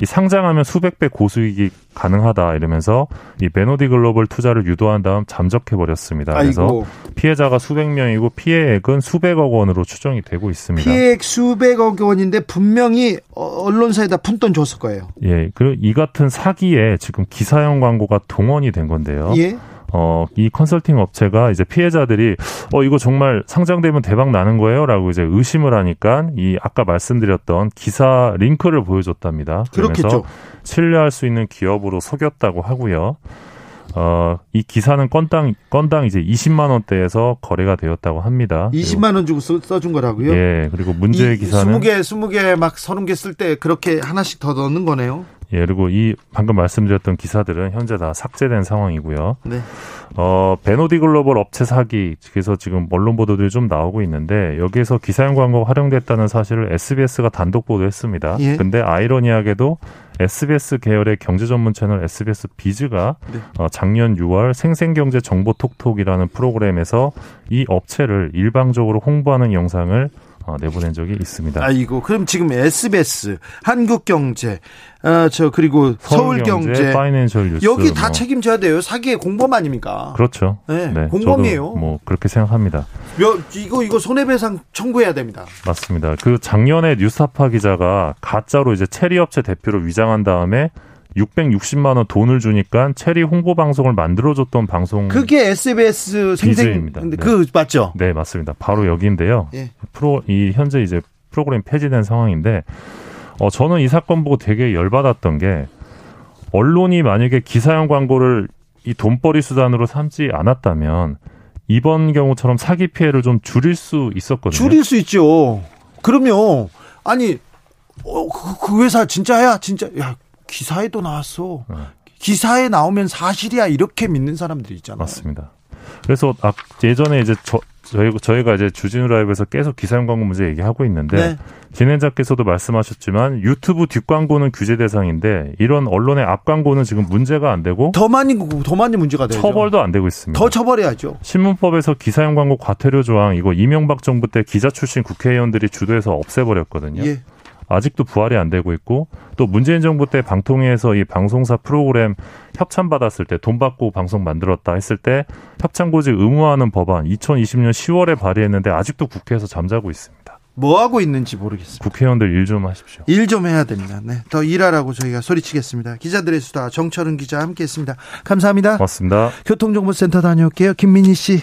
이 상장하면 수백 배 고수익이 가능하다 이러면서 이 베노디 글로벌 투자를 유도한 다음 잠적해 버렸습니다. 그래서 피해자가 수백 명이고 피해액은 수백억 원으로 추정이 되고 있습니다. 피해액 수백억 원인데 분명히 언론사에다 푼돈 줬을 거예요. 예, 그리고 이 같은 사기에 지금 기사형 광고가 동원이 된 건데요. 예. 어, 이 컨설팅 업체가 이제 피해자들이 어, 이거 정말 상장되면 대박 나는 거예요? 라고 이제 의심을 하니까 이 아까 말씀드렸던 기사 링크를 보여줬답니다. 그렇겠죠. 신뢰할 수 있는 기업으로 속였다고 하고요. 어, 이 기사는 건당, 건당 이제 20만 원대에서 거래가 되었다고 합니다. 20만 원 주고 써, 써준 거라고요? 예, 그리고 문제의 기사는 20개, 20개 막 30개 쓸 때 그렇게 하나씩 더 넣는 거네요? 예, 그리고 이 방금 말씀드렸던 기사들은 현재 다 삭제된 상황이고요. 네. 어, 베노디 글로벌 업체 사기, 그래서 지금 언론 보도들이 좀 나오고 있는데 여기에서 기사용 광고가 활용됐다는 사실을 SBS가 단독 보도했습니다. 예. 근데 아이러니하게도 SBS 계열의 경제 전문 채널 SBS 비즈가 네. 어, 작년 6월 생생경제 정보 톡톡이라는 프로그램에서 이 업체를 일방적으로 홍보하는 영상을 어, 내보낸 적이 있습니다. 아이고, 그럼 지금 SBS, 한국경제, 어, 저 그리고 서울경제, 파이낸셜 뉴스 여기 다 뭐. 책임져야 돼요. 사기의 공범 아닙니까? 그렇죠. 네, 네 공범이에요. 뭐 그렇게 생각합니다. 이거 이거 손해배상 청구해야 됩니다. 맞습니다. 그 작년에 뉴스타파 기자가 가짜로 이제 체리 업체 대표로 위장한 다음에 660만 원 돈을 주니까 체리 홍보 방송을 만들어줬던 방송 그게 SBS 생생입니다. 네. 그 맞죠? 네 맞습니다. 바로 여기인데요. 예. 프로 이 현재 이제 프로그램 폐지된 상황인데 어 저는 이 사건 보고 되게 열받았던 게 언론이 만약에 기사형 광고를 이 돈벌이 수단으로 삼지 않았다면 이번 경우처럼 사기 피해를 좀 줄일 수 있었거든요. 줄일 수 있죠. 그럼요. 아니 어, 그, 그 회사 진짜야 진짜 야 기사에도 나왔어. 네. 기사에 나오면 사실이야 이렇게 믿는 사람들이 있잖아요. 맞습니다. 그래서 아, 예전에 이제 저, 저희, 저희가 이제 주진우 라이브에서 계속 기사용 광고 문제 얘기하고 있는데 네. 진행자께서도 말씀하셨지만 유튜브 뒷광고는 규제 대상인데 이런 언론의 앞광고는 지금 문제가 안 되고 더 많이 더 많이 문제가 되죠. 처벌도 안 되고 있습니다. 더 처벌해야죠. 신문법에서 기사용 광고 과태료 조항 이거 이명박 정부 때 기자 출신 국회의원들이 주도해서 없애버렸거든요. 예. 아직도 부활이 안 되고 있고 또 문재인 정부 때 방통위에서 이 방송사 프로그램 협찬 받았을 때 돈 받고 방송 만들었다 했을 때 협찬 고지 의무화하는 법안 2020년 10월에 발의했는데 아직도 국회에서 잠자고 있습니다. 뭐 하고 있는지 모르겠습니다. 국회의원들 일 좀 하십시오. 일 좀 해야 됩니다. 네. 더 일하라고 저희가 소리치겠습니다. 기자들의 수다 정철은 기자 함께 했습니다. 감사합니다. 고맙습니다. 교통정보센터 다녀올게요. 김민희 씨.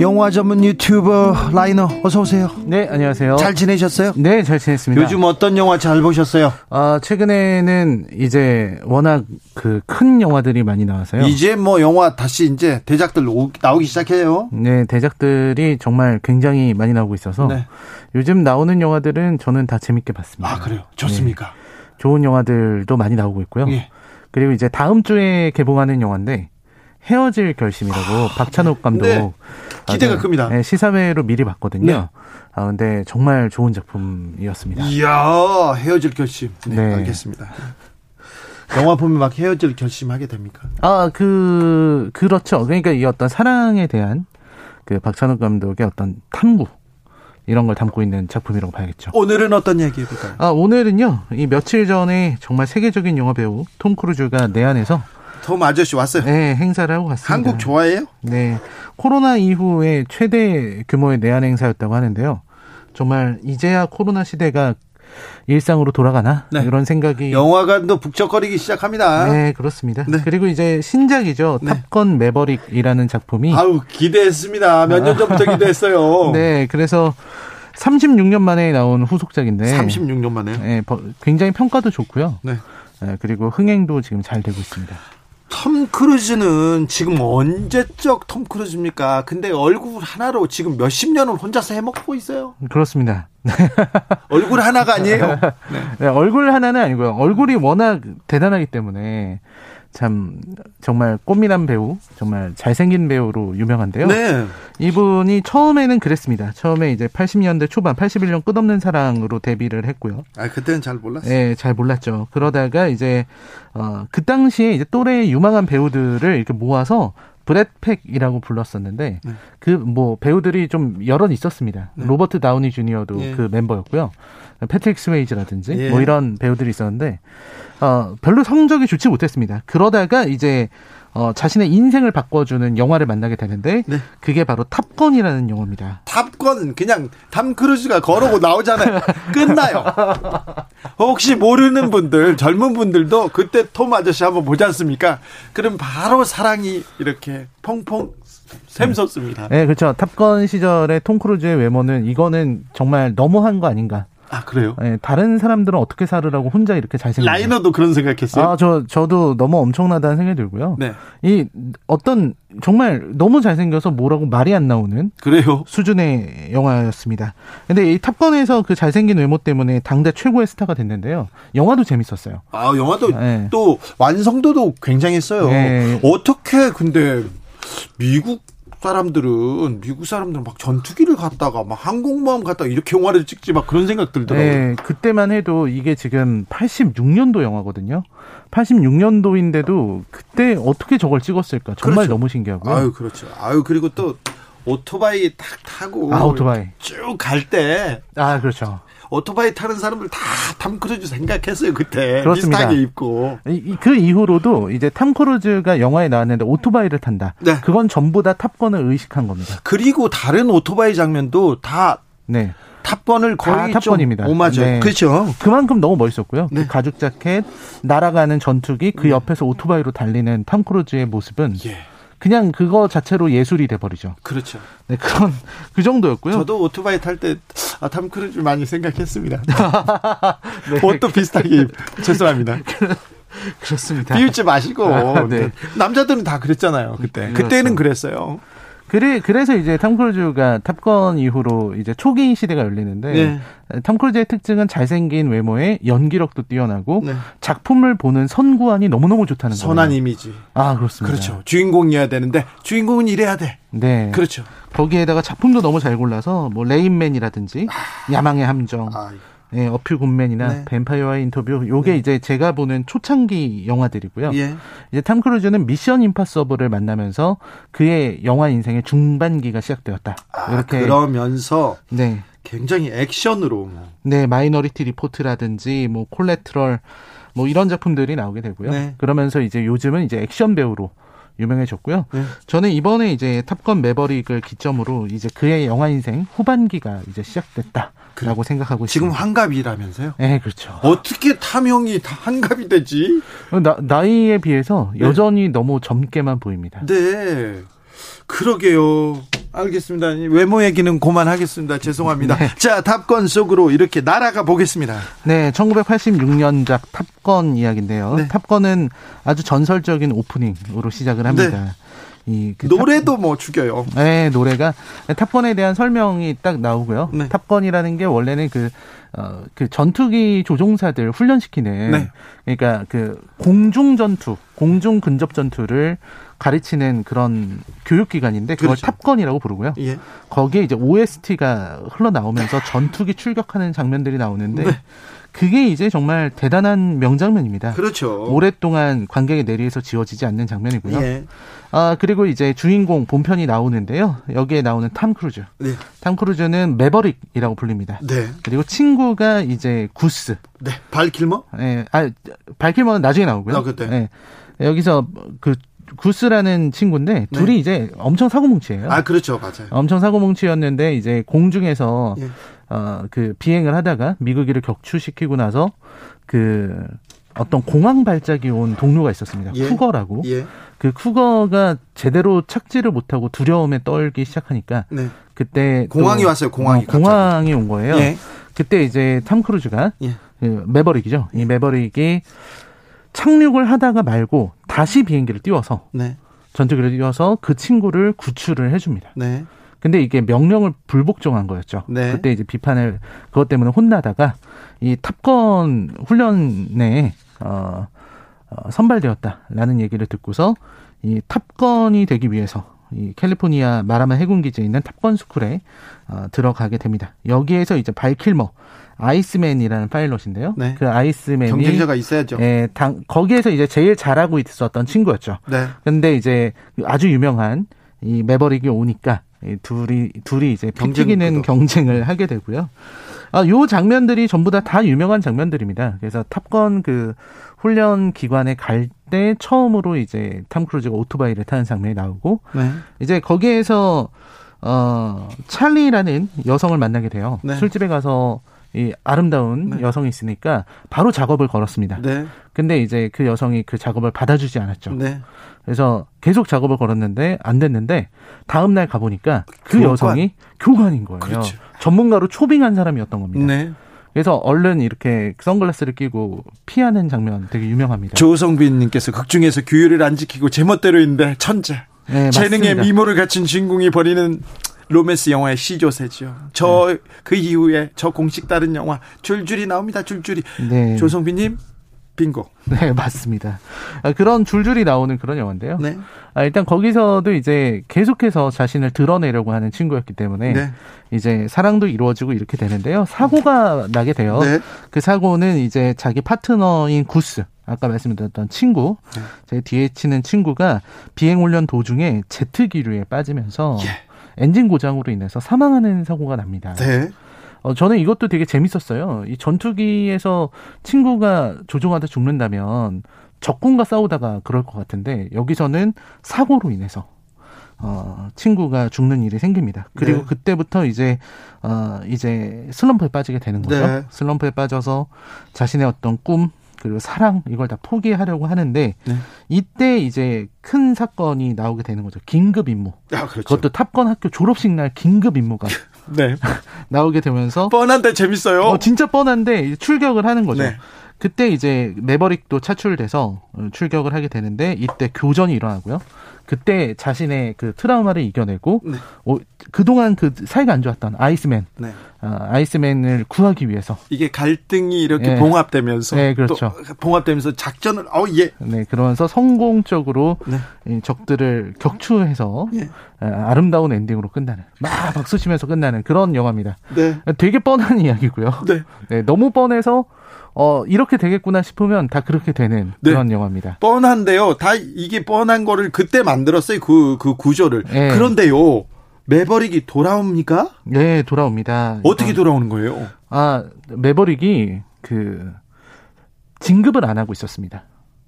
영화 전문 유튜버 라이너 어서 오세요. 네, 안녕하세요. 잘 지내셨어요? 네, 잘 지냈습니다. 요즘 어떤 영화 잘 보셨어요? 아, 최근에는 이제 워낙 그 큰 영화들이 많이 나와서요. 이제 뭐 영화 다시 이제 대작들 나오기 시작해요. 네, 대작들이 정말 굉장히 많이 나오고 있어서 네. 요즘 나오는 영화들은 저는 다 재밌게 봤습니다. 아, 그래요? 좋습니까? 네. 좋은 영화들도 많이 나오고 있고요. 예. 그리고 이제 다음 주에 개봉하는 영화인데 헤어질 결심이라고 아, 박찬욱 감독 네. 기대가 큽니다. 네, 시사회로 미리 봤거든요. 네. 아 근데 정말 좋은 작품이었습니다. 이야 헤어질 결심. 네, 네. 알겠습니다. 영화 보면 막 헤어질 결심하게 됩니까? 아 그 그렇죠. 그러니까 이 어떤 사랑에 대한 그 박찬욱 감독의 어떤 탐구 이런 걸 담고 있는 작품이라고 봐야겠죠. 오늘은 어떤 이야기 해볼까요? 아 오늘은요 이 며칠 전에 정말 세계적인 영화 배우 톰 크루즈가 내한에서 톰 아저씨 왔어요. 네, 행사를 하고 갔습니다. 한국 좋아해요? 네. 코로나 이후에 최대 규모의 내한 행사였다고 하는데요. 정말 이제야 코로나 시대가 일상으로 돌아가나 네. 이런 생각이 영화관도 북적거리기 시작합니다. 네 그렇습니다. 네. 그리고 이제 신작이죠 네. 탑건 매버릭이라는 작품이 아우 기대했습니다. 몇 년 전부터 기대했어요. 네 그래서 36년 만에 나온 후속작인데 36년 만에요? 네 굉장히 평가도 좋고요. 네. 네 그리고 흥행도 지금 잘 되고 있습니다. 톰 크루즈는 지금 언제적 톰 크루즈입니까? 근데 얼굴 하나로 지금 몇십 년을 혼자서 해먹고 있어요. 그렇습니다. 얼굴 하나가 아니에요. 네. 네, 얼굴 하나는 아니고요. 얼굴이 워낙 대단하기 때문에 참 정말 꽃미남 배우, 정말 잘생긴 배우로 유명한데요. 네. 이분이 처음에는 그랬습니다. 처음에 이제 80년대 초반, 81년 끝없는 사랑으로 데뷔를 했고요. 아, 그때는 잘 몰랐어요. 네, 잘 몰랐죠. 그러다가 이제 어, 그 당시에 이제 또래 유망한 배우들을 이렇게 모아서 Brat Pack이라고 불렀었는데 네. 그 뭐 배우들이 좀 여러 있었습니다. 네. 로버트 다우니 주니어도 예. 그 멤버였고요. 패트릭 스웨이즈라든지 예. 뭐 이런 배우들이 있었는데 어 별로 성적이 좋지 못했습니다. 그러다가 이제 어, 자신의 인생을 바꿔주는 영화를 만나게 되는데 네. 그게 바로 탑건이라는 영화입니다. 탑건 그냥 탐 크루즈가 걸어 나오잖아요. 끝나요. 혹시 모르는 분들 젊은 분들도 그때 톰 아저씨 한번 보지 않습니까? 그럼 바로 사랑이 이렇게 펑펑 샘솟습니다. 네, 그렇죠. 탑건 시절의 톰 크루즈의 외모는 이거는 정말 너무한 거 아닌가. 아 그래요? 네, 다른 사람들은 어떻게 살으라고 혼자 이렇게 잘생겼 라이너도 그런 생각했어요? 아저 저도 너무 엄청나다는 생각이 들고요. 네. 이 어떤 정말 너무 잘생겨서 뭐라고 말이 안 나오는 그래요 수준의 영화였습니다. 근데 이 탑건에서 그 잘생긴 외모 때문에 당대 최고의 스타가 됐는데요. 영화도 재밌었어요. 아 영화도 네. 또 완성도도 굉장했어요. 네. 어떻게 근데 미국 사람들은 미국 사람들은 막 전투기를 갔다가 막 항공모함 갔다가 이렇게 영화를 찍지 막 그런 생각 들더라고요. 네, 그때만 해도 이게 지금 86년도 영화거든요. 86년도인데도 그때 어떻게 저걸 찍었을까 정말 그렇죠. 너무 신기하고요. 아유 그렇죠. 아유 그리고 또 오토바이 탁 타고 아, 오토바이 쭉 갈 때 아 그렇죠. 오토바이 타는 사람들 다 탐 크루즈 생각했어요 그때 그렇습니다. 비슷하게 입고 그 이후로도 이제 탐 크루즈가 영화에 나왔는데 오토바이를 탄다. 네. 그건 전부 다 탑건을 의식한 겁니다. 그리고 다른 오토바이 장면도 다 네. 탑건을 거의 탑건입니다. 오마주죠. 네. 그렇죠. 그만큼 너무 멋있었고요. 그 네. 그 가죽 자켓, 날아가는 전투기, 그 네. 옆에서 오토바이로 달리는 탐 크루즈의 모습은 예. 그냥 그거 자체로 예술이 돼버리죠. 그렇죠. 네, 그런 그 정도였고요. 저도 오토바이 탈 때 아, 탐 크루즈 많이 생각했습니다. 네. 옷도 비슷하게 죄송합니다. 그렇습니다. 비웃지 마시고 아, 네. 남자들은 다 그랬잖아요. 그때 그렇죠. 그때는 그랬어요. 그래 그래서 이제 탐 크루즈가 탑건 이후로 이제 초기 시대가 열리는데 네. 탐 크루즈의 특징은 잘생긴 외모에 연기력도 뛰어나고 네. 작품을 보는 선구안이 너무너무 좋다는 거예요. 선한 이미지. 아 그렇습니다. 그렇죠. 주인공이어야 되는데 주인공은 이래야 돼. 네. 그렇죠. 거기에다가 작품도 너무 잘 골라서 뭐 레인맨이라든지 아. 야망의 함정. 아. 예, 어퓨 굿맨이나 네. 뱀파이어와의 인터뷰 요게 네. 이제 제가 보는 초창기 영화들이고요. 예. 이제 탐 크루즈는 미션 임파서블을 만나면서 그의 영화 인생의 중반기가 시작되었다. 아, 이렇게 그러면서 네. 굉장히 액션으로 네, 마이너리티 리포트라든지 뭐 콜레트럴 뭐 이런 작품들이 나오게 되고요. 네. 그러면서 이제 요즘은 이제 액션 배우로 유명해졌고요. 네. 저는 이번에 이제 탑건 매버릭을 기점으로 이제 그의 영화 인생 후반기가 이제 시작됐다. 라고 그, 생각하고 지금 있습니다. 환갑이라면서요? 네, 그렇죠. 어떻게 탐형이 환갑이 되지? 나, 나이에 비해서 네. 여전히 너무 젊게만 보입니다. 네. 그러게요. 알겠습니다. 외모 얘기는 그만하겠습니다. 죄송합니다. 네. 자, 탑건 속으로 이렇게 날아가 보겠습니다. 네, 1986년작 탑건 이야기인데요. 네. 탑건은 아주 전설적인 오프닝으로 시작을 합니다. 네. 이 그 노래도 탑... 뭐 죽여요. 네, 노래가 탑건에 대한 설명이 딱 나오고요. 네. 탑건이라는 게 원래는 그 어, 그 전투기 조종사들 훈련시키는 네. 그러니까 그 공중 전투, 공중 근접 전투를 가르치는 그런 교육기관인데 그걸 그렇죠. 탑건이라고 부르고요. 예. 거기에 이제 OST가 흘러나오면서 전투기 출격하는 장면들이 나오는데 네. 그게 이제 정말 대단한 명장면입니다. 그렇죠. 오랫동안 관객의 뇌리에서 지워지지 않는 장면이고요. 예. 아, 그리고 이제 주인공 본편이 나오는데요. 여기에 나오는 탐 크루즈. 네. 탐 크루즈는 매버릭이라고 불립니다. 네. 그리고 친구가 이제 구스. 네. 발킬머? 네. 아, 발킬머는 나중에 나오고요. 아, 그때. 네. 여기서 그 구스라는 친구인데 네. 둘이 이제 엄청 사고뭉치예요. 아 그렇죠, 맞아요. 엄청 사고뭉치였는데 이제 공중에서 예. 어그 비행을 하다가 미국기를 격추시키고 나서 그 어떤 공황 발작이 온 동료가 있었습니다. 예. 쿠거라고. 예. 그 쿠거가 제대로 착지를 못하고 두려움에 떨기 시작하니까 네. 그때 공황이 왔어요. 공황이 어, 공황이 온 거예요. 예. 그때 이제 탐 크루즈가 예. 그 매버릭이죠. 이 매버릭이 착륙을 하다가 말고 다시 비행기를 띄워서 네. 전투기를 띄워서 그 친구를 구출을 해줍니다. 네. 근데 이게 명령을 불복종한 거였죠. 네. 그때 이제 비판을 그것 때문에 혼나다가 이 탑건 훈련에 어, 어 선발되었다라는 얘기를 듣고서 이 탑건이 되기 위해서 이 캘리포니아 미라마 해군 기지에 있는 탑건 스쿨에 어, 들어가게 됩니다. 여기에서 이제 발킬머 아이스맨이라는 파일럿인데요. 네. 그 아이스맨이 경쟁자가 있어야죠. 예, 당, 거기에서 이제 제일 잘하고 있었던 친구였죠. 네. 근데 이제 아주 유명한 이 매버릭이 오니까 이 둘이 둘이 이제 피튀기는 경쟁을 하게 되고요. 아, 요 장면들이 전부 다다 유명한 장면들입니다. 그래서 탑건 그 훈련 기관에 갈 때 처음으로 이제 탐 크루즈가 오토바이를 타는 장면이 나오고 네. 이제 거기에서 어 찰리라는 여성을 만나게 돼요. 네. 술집에 가서 이 아름다운 네. 여성이 있으니까 바로 작업을 걸었습니다. 네. 근데 이제 그 여성이 그 작업을 받아주지 않았죠. 네. 그래서 계속 작업을 걸었는데 안 됐는데 다음 날 가보니까 그 교관. 여성이 교관인 거예요. 그렇죠. 전문가로 초빙한 사람이었던 겁니다. 네. 그래서 얼른 이렇게 선글라스를 끼고 피하는 장면 되게 유명합니다. 조성빈님께서 극중에서 규율을 안 지키고 제멋대로인데 천재. 네, 재능의 미모를 갖춘 주인공이 벌이는 로맨스 영화의 시조세죠. 저그 네. 이후에 저 공식 다른 영화 줄줄이 나옵니다. 줄줄이. 네. 조성빈님 빙고. 네, 맞습니다. 아, 그런 줄줄이 나오는 그런 영화인데요. 네. 아, 일단 거기서도 이제 계속해서 자신을 드러내려고 하는 친구였기 때문에 네. 이제 사랑도 이루어지고 이렇게 되는데요. 사고가 나게 돼요. 네. 그 사고는 이제 자기 파트너인 구스. 아까 말씀드렸던 친구, 네. 제 뒤에 치는 친구가 비행 훈련 도중에 제트 기류에 빠지면서 예. 엔진 고장으로 인해서 사망하는 사고가 납니다. 네. 어, 저는 이것도 되게 재밌었어요. 이 전투기에서 친구가 조종하다 죽는다면 적군과 싸우다가 그럴 것 같은데 여기서는 사고로 인해서 어, 친구가 죽는 일이 생깁니다. 그리고 네. 그때부터 이제, 어, 이제 슬럼프에 빠지게 되는 거죠. 네. 슬럼프에 빠져서 자신의 어떤 꿈, 그리고 사랑, 이걸 다 포기하려고 하는데, 네. 이때 이제 큰 사건이 나오게 되는 거죠. 긴급 임무. 아, 그렇죠. 그것도 탑건 학교 졸업식 날 긴급 임무가 네. 나오게 되면서 뻔한데 재밌어요. 어, 진짜 뻔한데 출격을 하는 거죠. 네. 그때 이제 매버릭도 차출돼서 어, 출격을 하게 되는데 이때 교전이 일어나고요. 그때 자신의 그 트라우마를 이겨내고 네. 어, 그동안 그 사이가 안 좋았던 아이스맨, 네. 어, 아이스맨을 구하기 위해서 이게 갈등이 이렇게 네. 봉합되면서 네, 그렇죠. 봉합되면서 작전을 어 예. 네, 그러면서 성공적으로 네. 적들을 격추해서 예. 아름다운 엔딩으로 끝나는 막 박수 치면서 끝나는 그런 영화입니다. 네. 되게 뻔한 이야기고요. 네. 네 너무 뻔해서 어, 이렇게 되겠구나 싶으면 다 그렇게 되는 네. 그런 영화입니다. 뻔한데요. 다 이게 뻔한 거를 그때 만들었어요. 그, 그 구조를. 네. 그런데요. 매버릭이 돌아옵니까? 네, 돌아옵니다. 어떻게 아, 돌아오는 거예요? 아, 매버릭이 그, 진급을 안 하고 있었습니다.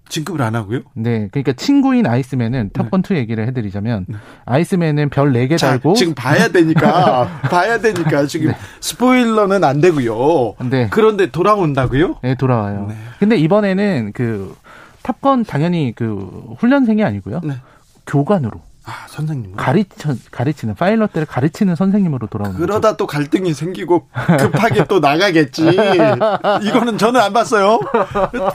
진급을 안 하고요? 네. 그러니까 친구인 아이스맨은 네. 2 얘기를 해드리자면 네. 아이스맨은 별 4개 달고 지금 봐야 되니까 봐야 되니까 지금 네. 스포일러는 안 되고요. 네. 그런데 돌아온다고요? 네, 돌아와요. 네. 근데 이번에는 그 탑건 당연히 그 훈련생이 아니고요. 네. 교관으로 아, 선생님. 가르쳐, 가르치는, 파일럿들을 가르치는 선생님으로 돌아오는 그러다 거죠. 또 갈등이 생기고 급하게 또 나가겠지. 이거는 저는 안 봤어요.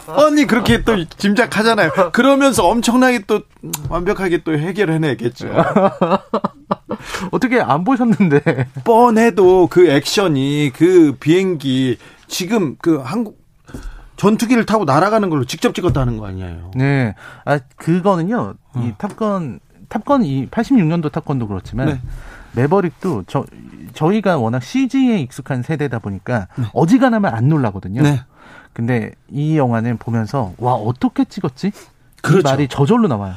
뻔히 그렇게 또 짐작하잖아요. 그러면서 엄청나게 또 완벽하게 또 해결해내겠죠. 어떻게 안 보셨는데. 뻔해도 그 액션이 그 비행기 지금 그 한국 전투기를 타고 날아가는 걸로 직접 찍었다는 거 아니에요? 네. 아, 그거는요, 어. 이 탑건, 탑건 이 86년도 탑건도 그렇지만, 네. 매버릭도 저, 저희가 워낙 CG에 익숙한 세대다 보니까 네. 어지간하면 안 놀라거든요. 네. 근데 이 영화는 보면서, 와, 어떻게 찍었지? 그렇죠. 말이 저절로 나와요.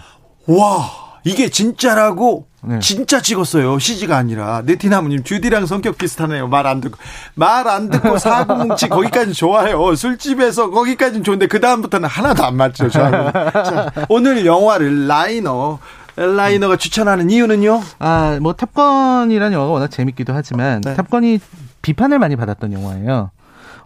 와, 이게 진짜라고 네. 진짜 찍었어요. CG가 아니라. 네티나무님, 주디랑 성격 비슷하네요. 말 안 듣고. 말 안 듣고 사고뭉치 거기까지 좋아요. 술집에서 거기까지는 좋은데, 그다음부터는 하나도 안 맞죠, 저하고. 자, 오늘 영화를 라이너, 라이너가 추천하는 이유는요? 아, 뭐, 탑건이라는 영화가 워낙 재밌기도 하지만, 네. 탑건이 비판을 많이 받았던 영화예요.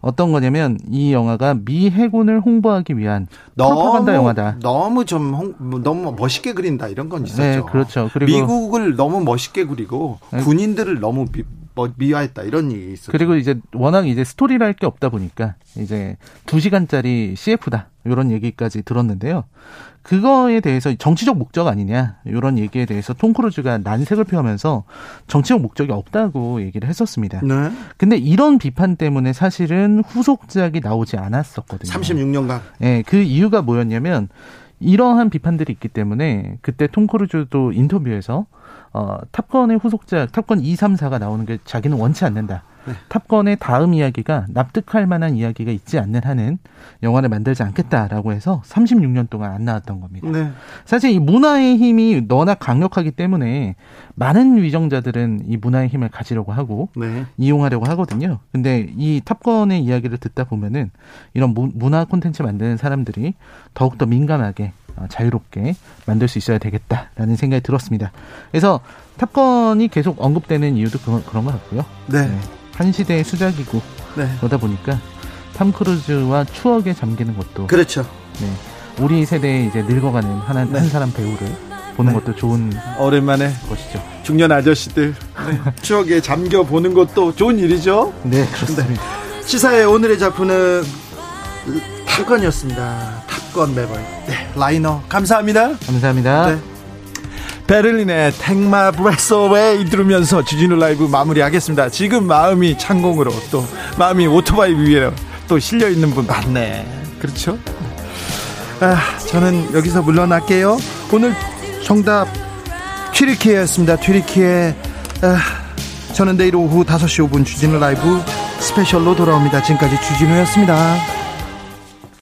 어떤 거냐면 이 영화가 미 해군을 홍보하기 위한 프로파간다 영화다. 너무 좀 홍, 너무 멋있게 그린다 이런 건 있었죠. 네, 그렇죠. 그리고 미국을 너무 멋있게 그리고 네. 군인들을 너무 미, 뭐 미화했다 이런 얘기 있었죠. 그리고 이제 워낙 이제 스토리랄 게 없다 보니까 이제 2시간짜리 CF다. 이런 얘기까지 들었는데요. 그거에 대해서 정치적 목적 아니냐 이런 얘기에 대해서 톰 크루즈가 난색을 표하면서 정치적 목적이 없다고 얘기를 했었습니다. 네. 근데 이런 비판 때문에 사실은 후속작이 나오지 않았었거든요. 36년간. 네, 그 이유가 뭐였냐면 이러한 비판들이 있기 때문에 그때 톰 크루즈도 인터뷰에서 어, 탑건의 후속작 탑건 2, 3, 4가 나오는 게 자기는 원치 않는다. 네. 탑건의 다음 이야기가 납득할 만한 이야기가 있지 않는 한은 영화를 만들지 않겠다라고 해서 36년 동안 안 나왔던 겁니다. 네. 사실 이 문화의 힘이 너나 강력하기 때문에 많은 위정자들은 이 문화의 힘을 가지려고 하고 네. 이용하려고 하거든요. 근데 이 탑건의 이야기를 듣다 보면은 이런 문화 콘텐츠 만드는 사람들이 더욱더 민감하게 어, 자유롭게 만들 수 있어야 되겠다라는 생각이 들었습니다. 그래서 탑건이 계속 언급되는 이유도 그런, 그런 것 같고요. 네. 네. 한 시대의 수작이고 네. 그러다 보니까 탐 크루즈와 추억에 잠기는 것도 그렇죠. 네. 우리 세대에 이제 늙어가는 한, 네. 한 사람 배우를 보는 네. 것도 좋은 오랜만에 것이죠. 중년 아저씨들 네. 추억에 잠겨 보는 것도 좋은 일이죠. 네, 그렇습니다. 시사의 오늘의 작품은 탑건이었습니다. 탑건 매벌. 네, 라이너 감사합니다. 감사합니다. 네. 베를린의 Take My Breath Away 들으면서 주진우 라이브 마무리하겠습니다. 지금 마음이 창공으로 또 마음이 오토바이 위에 또 실려 있는 분 많네. 그렇죠? 아, 저는 여기서 물러날게요. 오늘 정답 튀르키예였습니다. 튀르키예. 아, 저는 내일 오후 5시 5분 주진우 라이브 스페셜로 돌아옵니다. 지금까지 주진우였습니다.